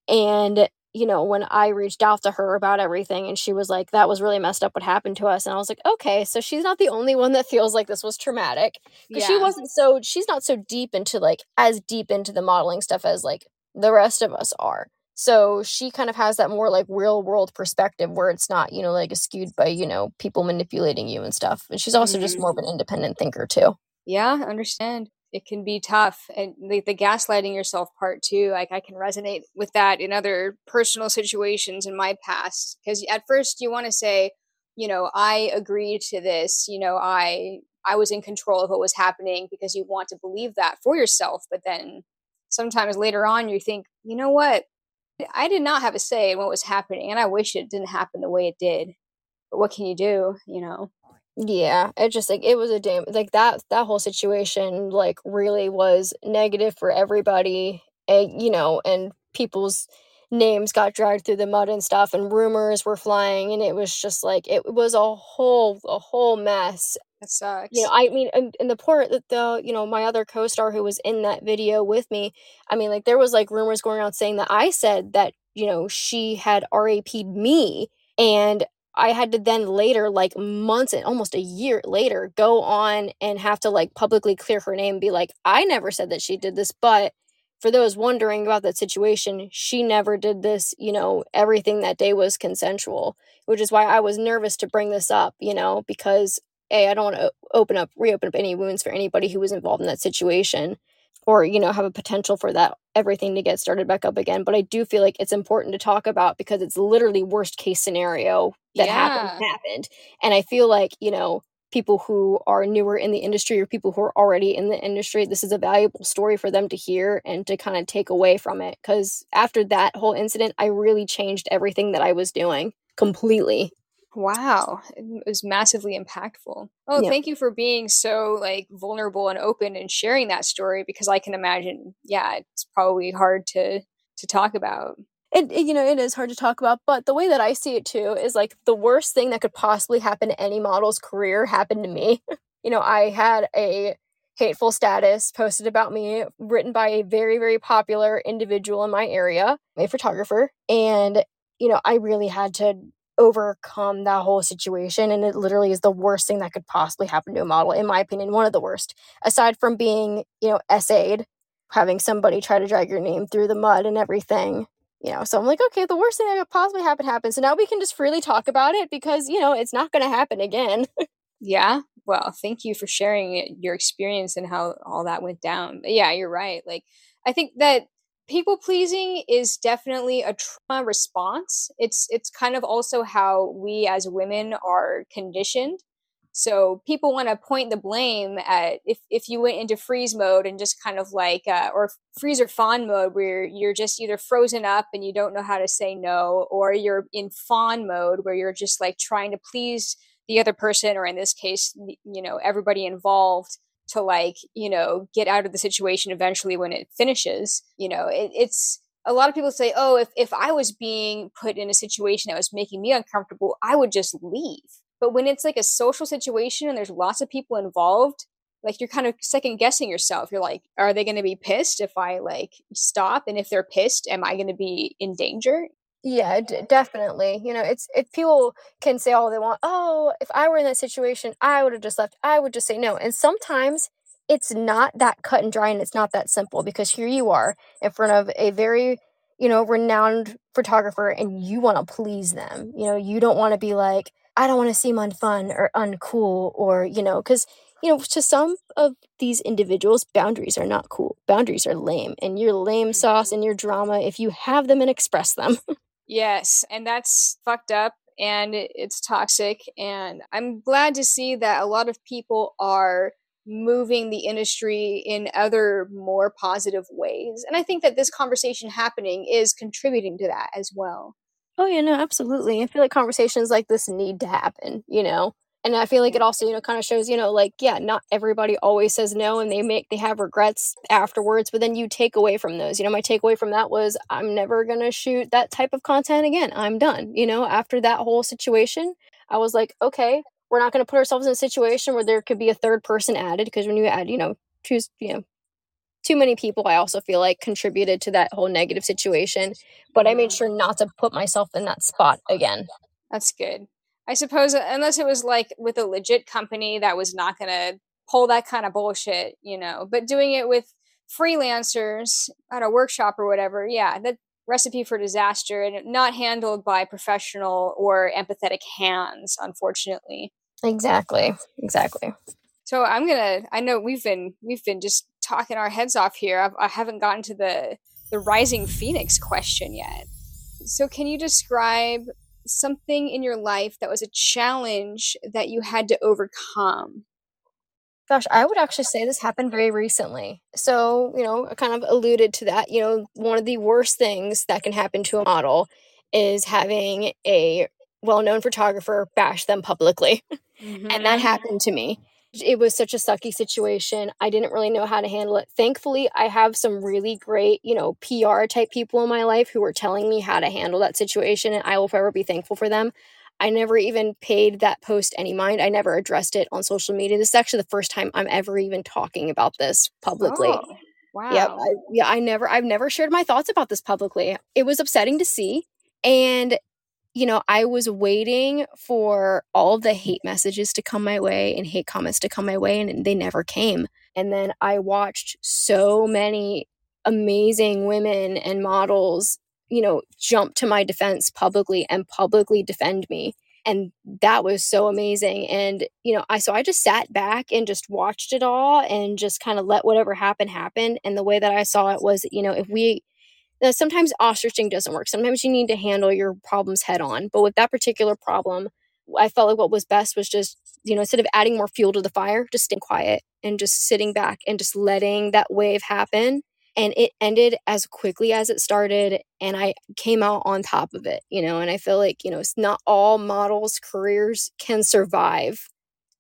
And, you know, when I reached out to her about everything and she was like, that was really messed up what happened to us. And I was like, okay, so she's not the only one that feels like this was traumatic. Because yeah. she wasn't so, she's not so deep into like, as deep into the modeling stuff as like the rest of us are. So she kind of has that more like real world perspective where it's not, you know, like skewed by, you know, people manipulating you and stuff. And she's also mm-hmm. just more of an independent thinker too. Yeah, understand it can be tough and the, the gaslighting yourself part too like i can resonate with that in other personal situations in my past because at first you want to say you know i agreed to this you know i i was in control of what was happening because you want to believe that for yourself but then sometimes later on you think you know what i did not have a say in what was happening and i wish it didn't happen the way it did but what can you do you know? Yeah, it just like it was a damn like that that whole situation like really was negative for everybody and you know and people's names got dragged through the mud and stuff and rumors were flying and it was just like it was a whole a whole mess that sucks. You know, I mean, and, and the poor, the, the, you know, my other co star who was in that video with me, I mean, like, there was like rumors going around saying that I said that, you know, she had RAP'd me. And I had to then later, like months and almost a year later, go on and have to like publicly clear her name and be like, I never said that she did this. But for those wondering about that situation, she never did this. You know, everything that day was consensual, which is why I was nervous to bring this up, you know, because A, I don't want to open up, reopen up any wounds for anybody who was involved in that situation or you know have a potential for that everything to get started back up again but i do feel like it's important to talk about because it's literally worst case scenario that yeah. happened happened and i feel like you know people who are newer in the industry or people who are already in the industry this is a valuable story for them to hear and to kind of take away from it because after that whole incident i really changed everything that i was doing completely Wow, it was massively impactful. Oh, yeah. thank you for being so like vulnerable and open and sharing that story because I can imagine, yeah, it's probably hard to to talk about. It, it, you know it is hard to talk about, but the way that I see it too is like the worst thing that could possibly happen to any model's career happened to me. you know, I had a hateful status posted about me written by a very very popular individual in my area, a photographer, and you know, I really had to overcome that whole situation and it literally is the worst thing that could possibly happen to a model in my opinion one of the worst aside from being you know essayed having somebody try to drag your name through the mud and everything. You know, so I'm like, okay, the worst thing that could possibly happen happened. So now we can just freely talk about it because, you know, it's not going to happen again. yeah. Well, thank you for sharing your experience and how all that went down. But yeah, you're right. Like, I think that people pleasing is definitely a trauma response. It's it's kind of also how we as women are conditioned so people want to point the blame at if, if you went into freeze mode and just kind of like, uh, or freeze or fawn mode where you're just either frozen up and you don't know how to say no, or you're in fawn mode where you're just like trying to please the other person, or in this case, you know, everybody involved to like, you know, get out of the situation eventually when it finishes. You know, it, it's, a lot of people say, oh, if, if I was being put in a situation that was making me uncomfortable, I would just leave but when it's like a social situation and there's lots of people involved, like you're kind of second guessing yourself. You're like, are they going to be pissed if I like stop? And if they're pissed, am I going to be in danger? Yeah, d- definitely. You know, it's if people can say all they want, oh, if I were in that situation, I would have just left. I would just say no. And sometimes it's not that cut and dry and it's not that simple because here you are in front of a very, you know, renowned photographer and you want to please them. You know, you don't want to be like, I don't want to seem unfun or uncool or, you know, because, you know, to some of these individuals, boundaries are not cool. Boundaries are lame. And your lame sauce mm-hmm. and your drama, if you have them and express them. yes. And that's fucked up and it's toxic. And I'm glad to see that a lot of people are moving the industry in other more positive ways. And I think that this conversation happening is contributing to that as well. Oh yeah, no, absolutely. I feel like conversations like this need to happen, you know. And I feel like it also, you know, kind of shows, you know, like yeah, not everybody always says no and they make they have regrets afterwards, but then you take away from those. You know, my takeaway from that was I'm never going to shoot that type of content again. I'm done. You know, after that whole situation, I was like, okay, we're not going to put ourselves in a situation where there could be a third person added because when you add, you know, choose, you know, too many people I also feel like contributed to that whole negative situation. But I made mm-hmm. sure not to put myself in that spot again. That's good. I suppose uh, unless it was like with a legit company that was not going to pull that kind of bullshit, you know, but doing it with freelancers at a workshop or whatever, yeah, that recipe for disaster and not handled by professional or empathetic hands, unfortunately. Exactly. Exactly. So I'm gonna. I know we've been we've been just talking our heads off here. I've, I have not gotten to the the rising phoenix question yet. So can you describe something in your life that was a challenge that you had to overcome? Gosh, I would actually say this happened very recently. So, you know, I kind of alluded to that. You know, one of the worst things that can happen to a model is having a well known photographer bash them publicly. Mm-hmm. and that mm-hmm. happened to me it was such a sucky situation. I didn't really know how to handle it. Thankfully, I have some really great, you know, PR type people in my life who were telling me how to handle that situation, and I will forever be thankful for them. I never even paid that post any mind. I never addressed it on social media. This is actually the first time I'm ever even talking about this publicly. Oh, wow. Yep. I, yeah, I never I've never shared my thoughts about this publicly. It was upsetting to see. And you know, I was waiting for all the mm-hmm. hate messages to come my way and hate comments to come my way, and they never came. And then I watched so many amazing women and models, you know, jump to my defense publicly and publicly defend me. And that was so amazing. And, you know, I so I just sat back and just watched it all and just kind of let whatever happen happen. And the way that I saw it was, you know, if we now, sometimes ostriching doesn't work. Sometimes you need to handle your problems head on. But with that particular problem, I felt like what was best was just, you know, instead of adding more fuel to the fire, just staying quiet and just sitting back and just letting that wave happen. And it ended as quickly as it started. And I came out on top of it, you know, and I feel like, you know, it's not all models' careers can survive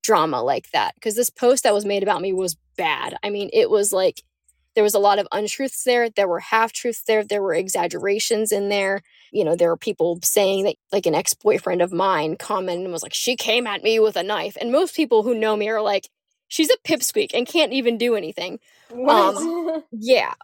drama like that. Because this post that was made about me was bad. I mean, it was like, there was a lot of untruths there. There were half truths there. There were exaggerations in there. You know, there were people saying that, like, an ex boyfriend of mine commented and was like, she came at me with a knife. And most people who know me are like, she's a pipsqueak and can't even do anything. Um, yeah.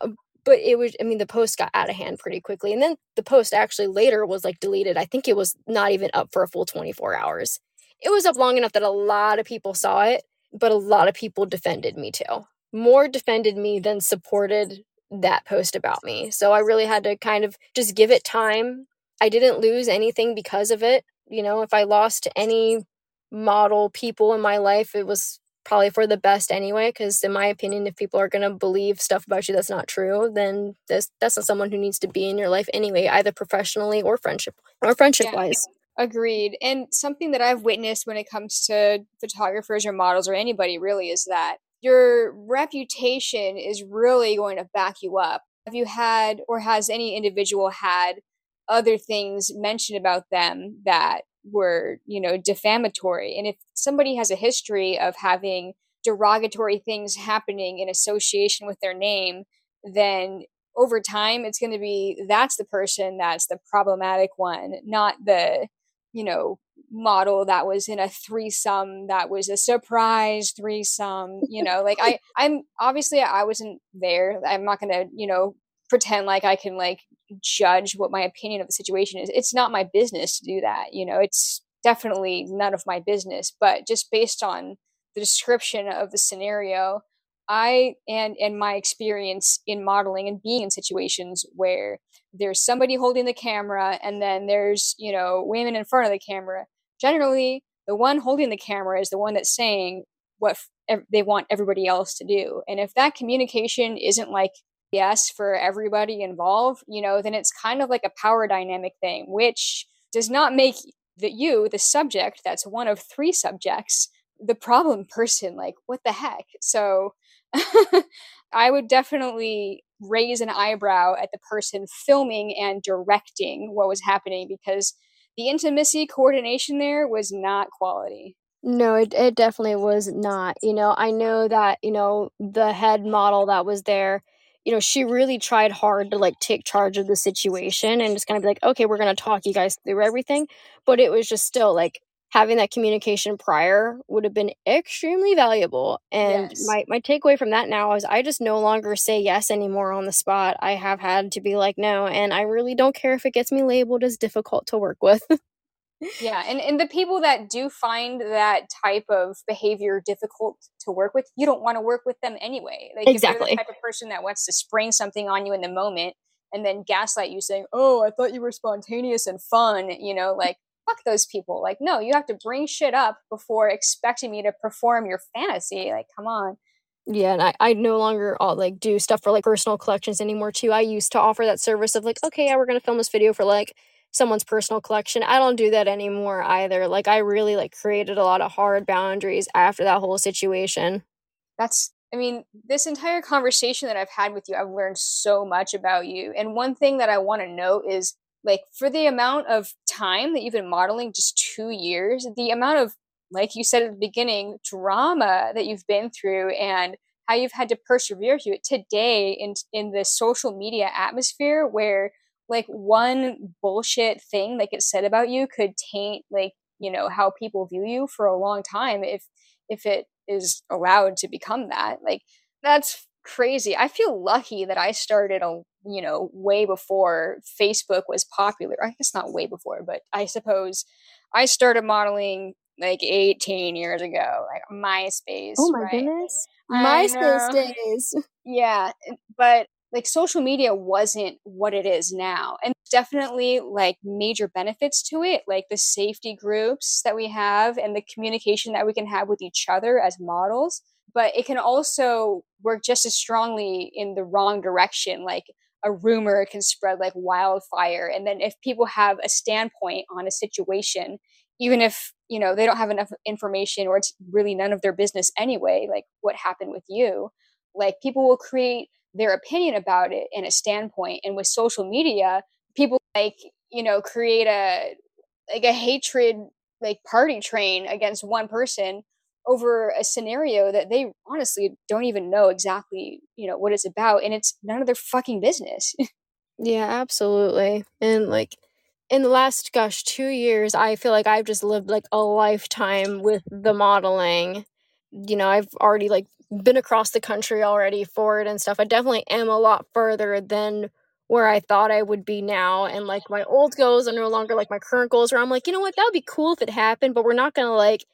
But it was, I mean, the post got out of hand pretty quickly. And then the post actually later was like deleted. I think it was not even up for a full 24 hours. It was up long enough that a lot of people saw it, but a lot of people defended me too more defended me than supported that post about me. So I really had to kind of just give it time. I didn't lose anything because of it. You know, if I lost any model people in my life, it was probably for the best anyway because in my opinion if people are going to believe stuff about you that's not true then that's that's not someone who needs to be in your life anyway either professionally or friendship or friendship wise yeah, agreed and something that i've witnessed when it comes to photographers or models or anybody really is that your reputation is really going to back you up have you had or has any individual had other things mentioned about them that were, you know, defamatory. And if somebody has a history of having derogatory things happening in association with their name, then over time it's going to be that's the person that's the problematic one, not the, you know, model that was in a threesome that was a surprise threesome you know like i i'm obviously i wasn't there i'm not gonna you know pretend like i can like judge what my opinion of the situation is. It's not my business to do that. You know, it's definitely none of my business, but just based on the description of the scenario, I and and my experience in modeling and being in situations where there's somebody holding the camera and then there's, you know, women in front of the camera. Generally, the one holding the camera is the one that's saying what f- they want everybody else to do. And if that communication isn't like yes for everybody involved, you know, then it's kind of like a power dynamic thing, which does not make the you, the subject, that's one of three subjects, the problem person. Like, what the heck? So I would definitely raise an eyebrow at the person filming and directing what was happening because the intimacy coordination there was not quality. No, it, it definitely was not. You know, I know that, you know, the head model that was there, you know, she really tried hard to like take charge of the situation and just kind of be like, okay, we're going to talk you guys through everything. But it was just still like having that communication prior would have been extremely valuable. And yes. my, my takeaway from that now is I just no longer say yes anymore on the spot. I have had to be like, no. And I really don't care if it gets me labeled as difficult to work with. yeah and, and the people that do find that type of behavior difficult to work with you don't want to work with them anyway like exactly the type of person that wants to spring something on you in the moment and then gaslight you saying oh i thought you were spontaneous and fun you know like fuck those people like no you have to bring shit up before expecting me to perform your fantasy like come on yeah, and I, I no longer all uh, like do stuff for like personal collections anymore too. I used to offer that service of like, okay, yeah, we're gonna film this video for like someone's personal collection. I don't do that anymore either. Like I really like created a lot of hard boundaries after that whole situation. That's I mean, this entire conversation that I've had with you, I've learned so much about you. And one thing that I want to note is like for the amount of time that you've been modeling, just two years, the amount of, like you said at the beginning, drama that you've been through and how you've had to persevere through it today in in the social media atmosphere where like one bullshit thing that gets said about you could taint like you know how people view you for a long time if if it is allowed to become that. Like that's crazy. I feel lucky that i started a you know way before facebook was popular. I guess not way before but i suppose i started modeling like 18 years ago like myspace oh my right? goodness. Myspace days. Yeah but like social media wasn't what it is now and definitely like major benefits to it like the safety groups that we have and the communication that we can have with each other as models but it can also work just as strongly in the wrong direction like a rumor can spread like wildfire and then if people have a standpoint on a situation even if you know they don't have enough information or it's really none of their business anyway like what happened with you like people will create their opinion about it and a standpoint. And with social media, people like, you know, create a like a hatred like party train against one person over a scenario that they honestly don't even know exactly, you know, what it's about and it's none of their fucking business. yeah, absolutely. And like in the last gosh, 2 years, I feel like I've just lived like a lifetime with the modeling. You know, I've already like been across the country already for it and stuff. I definitely am a lot further than where I thought I would be now. And like my old goals are no longer like my current goals, where I'm like, you know what, that would be cool if it happened, but we're not gonna like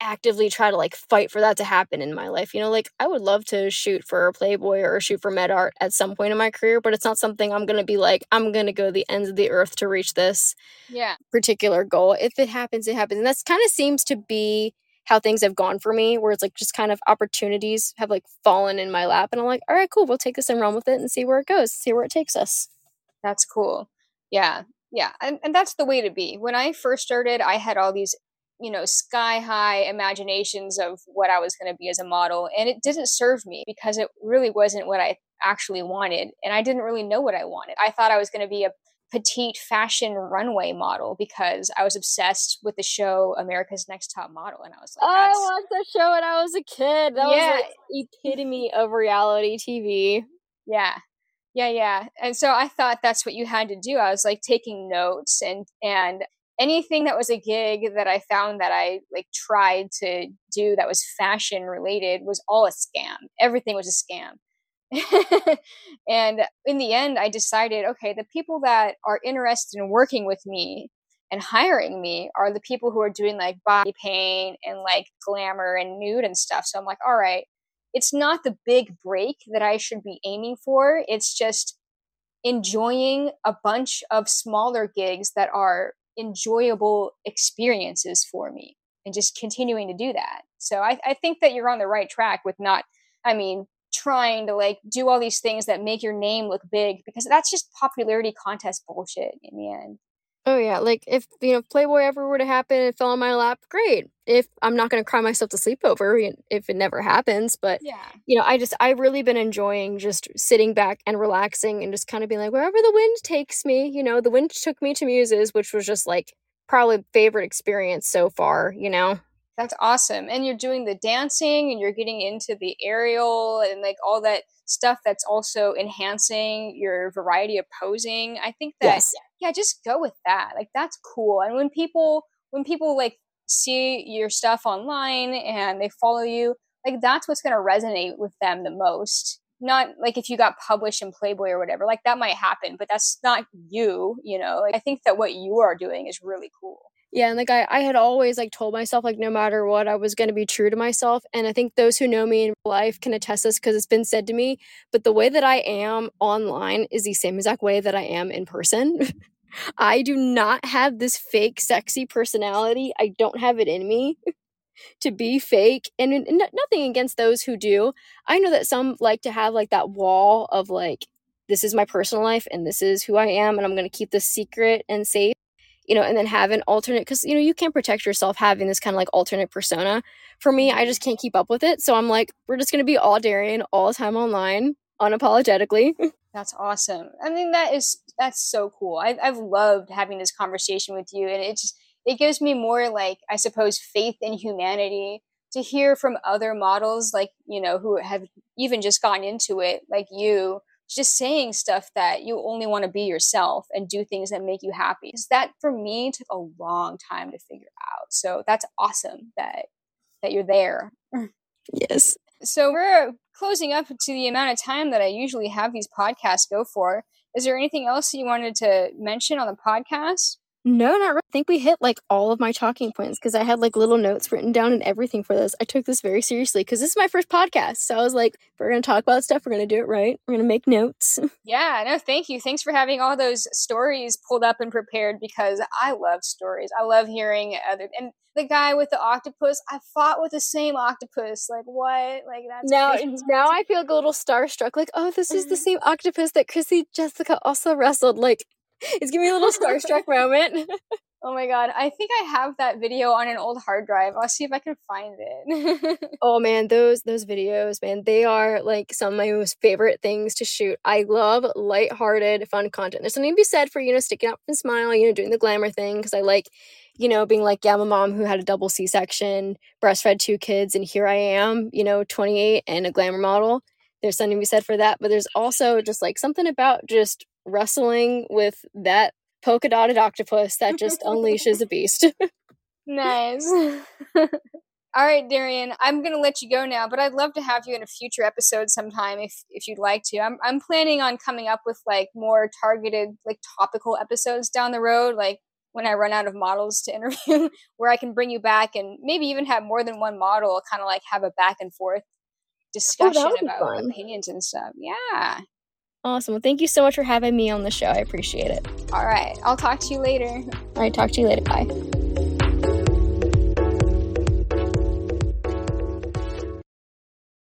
actively try to like fight for that to happen in my life. You know, like I would love to shoot for Playboy or shoot for MetArt at some point in my career, but it's not something I'm going to be like, I'm going to go the ends of the earth to reach this yeah. particular goal. If it happens, it happens. And that's kind of seems to be how things have gone for me, where it's like just kind of opportunities have like fallen in my lap. And I'm like, all right, cool, we'll take this and run with it and see where it goes, see where it takes us. That's cool. Yeah. Yeah. And, and that's the way to be. When I first started, I had all these you know, sky high imaginations of what I was going to be as a model. And it didn't serve me because it really wasn't what I actually wanted. And I didn't really know what I wanted. I thought I was going to be a petite fashion runway model because I was obsessed with the show America's Next Top Model. And I was like, oh, I watched that show when I was a kid. That yeah. was like epitome of reality TV. Yeah. Yeah, yeah. And so I thought that's what you had to do. I was like taking notes and and anything that was a gig that I found that I like tried to do that was fashion related was all a scam. Everything was a scam. and in the end, I decided okay, the people that are interested in working with me and hiring me are the people who are doing like body paint and like glamour and nude and stuff. So I'm like, all right, it's not the big break that I should be aiming for. It's just enjoying a bunch of smaller gigs that are enjoyable experiences for me and just continuing to do that. So I, I think that you're on the right track with not, I mean, trying to like do all these things that make your name look big because that's just popularity contest bullshit in the end. Oh yeah, like if you know Playboy ever were to happen and fell on my lap, great. If I'm not going to cry myself to sleep over if it never happens, but yeah, you know, I just I've really been enjoying just sitting back and relaxing and just kind of being like wherever the wind takes me. You know, the wind took me to Muses, which was just like probably favorite experience so far. You know. That's awesome. And you're doing the dancing and you're getting into the aerial and like all that stuff that's also enhancing your variety of posing. I think that yes. yeah, just go with that. Like that's cool. And when people when people like see your stuff online and they follow you, like that's what's going to resonate with them the most. Not like if you got published in Playboy or whatever, like that might happen, but that's not you, you know. Like I think that what you are doing is really cool. Yeah, and like I, I had always like told myself like no matter what I was going to be true to myself, and I think those who know me in life can attest this because it's been said to me. But the way that I am online is the same exact way that I am in person. I do not have this fake sexy personality. I don't have it in me to be fake, and, and nothing against those who do. I know that some like to have like that wall of like this is my personal life and this is who I am, and I'm going to keep this secret and safe you know, and then have an alternate because you know you can't protect yourself having this kind of like alternate persona. For me, I just mm-hmm. can't keep up with it, so I'm like, we're just gonna be all Darian all the time online, unapologetically. That's awesome. I mean, that is that's so cool. I've I've loved having this conversation with you, and it just it gives me more like I suppose faith in humanity to hear from other models like you know who have even just gotten into it like you just saying stuff that you only want to be yourself and do things that make you happy. Because that for me took a long time to figure out. So that's awesome that that you're there. Yes. So we're closing up to the amount of time that I usually have these podcasts go for. Is there anything else you wanted to mention on the podcast? No, not really. I think we hit like all of my talking points because I had like little notes written down and everything for this. I took this very seriously because this is my first podcast. So I was like, we're going to talk about stuff. We're going to do it right. We're going to make notes. Yeah, no, thank you. Thanks for having all those stories pulled up and prepared because I love stories. I love hearing other. And the guy with the octopus, I fought with the same octopus. Like, what? Like, that's. Now, now I feel a little starstruck. Like, oh, this is the mm-hmm. same octopus that Chrissy Jessica also wrestled. Like, it's giving me a little starstruck moment. Oh my god, I think I have that video on an old hard drive. I'll see if I can find it. oh man, those those videos, man, they are like some of my most favorite things to shoot. I love light-hearted, fun content. There's something to be said for, you know, sticking up and smile, you know, doing the glamour thing because I like, you know, being like, yeah, I'm a mom who had a double C-section, breastfed two kids, and here I am, you know, 28 and a glamour model. There's something to be said for that, but there's also just like something about just wrestling with that polka dotted octopus that just unleashes a beast. nice. All right, Darian, I'm gonna let you go now, but I'd love to have you in a future episode sometime if if you'd like to. I'm I'm planning on coming up with like more targeted, like topical episodes down the road, like when I run out of models to interview, where I can bring you back and maybe even have more than one model, kind of like have a back and forth Oh, discussion be about fun. opinions and stuff. Yeah. Awesome. Well, thank you so much for having me on the show. I appreciate it. All right. I'll talk to you later. All right, talk to you later. Bye.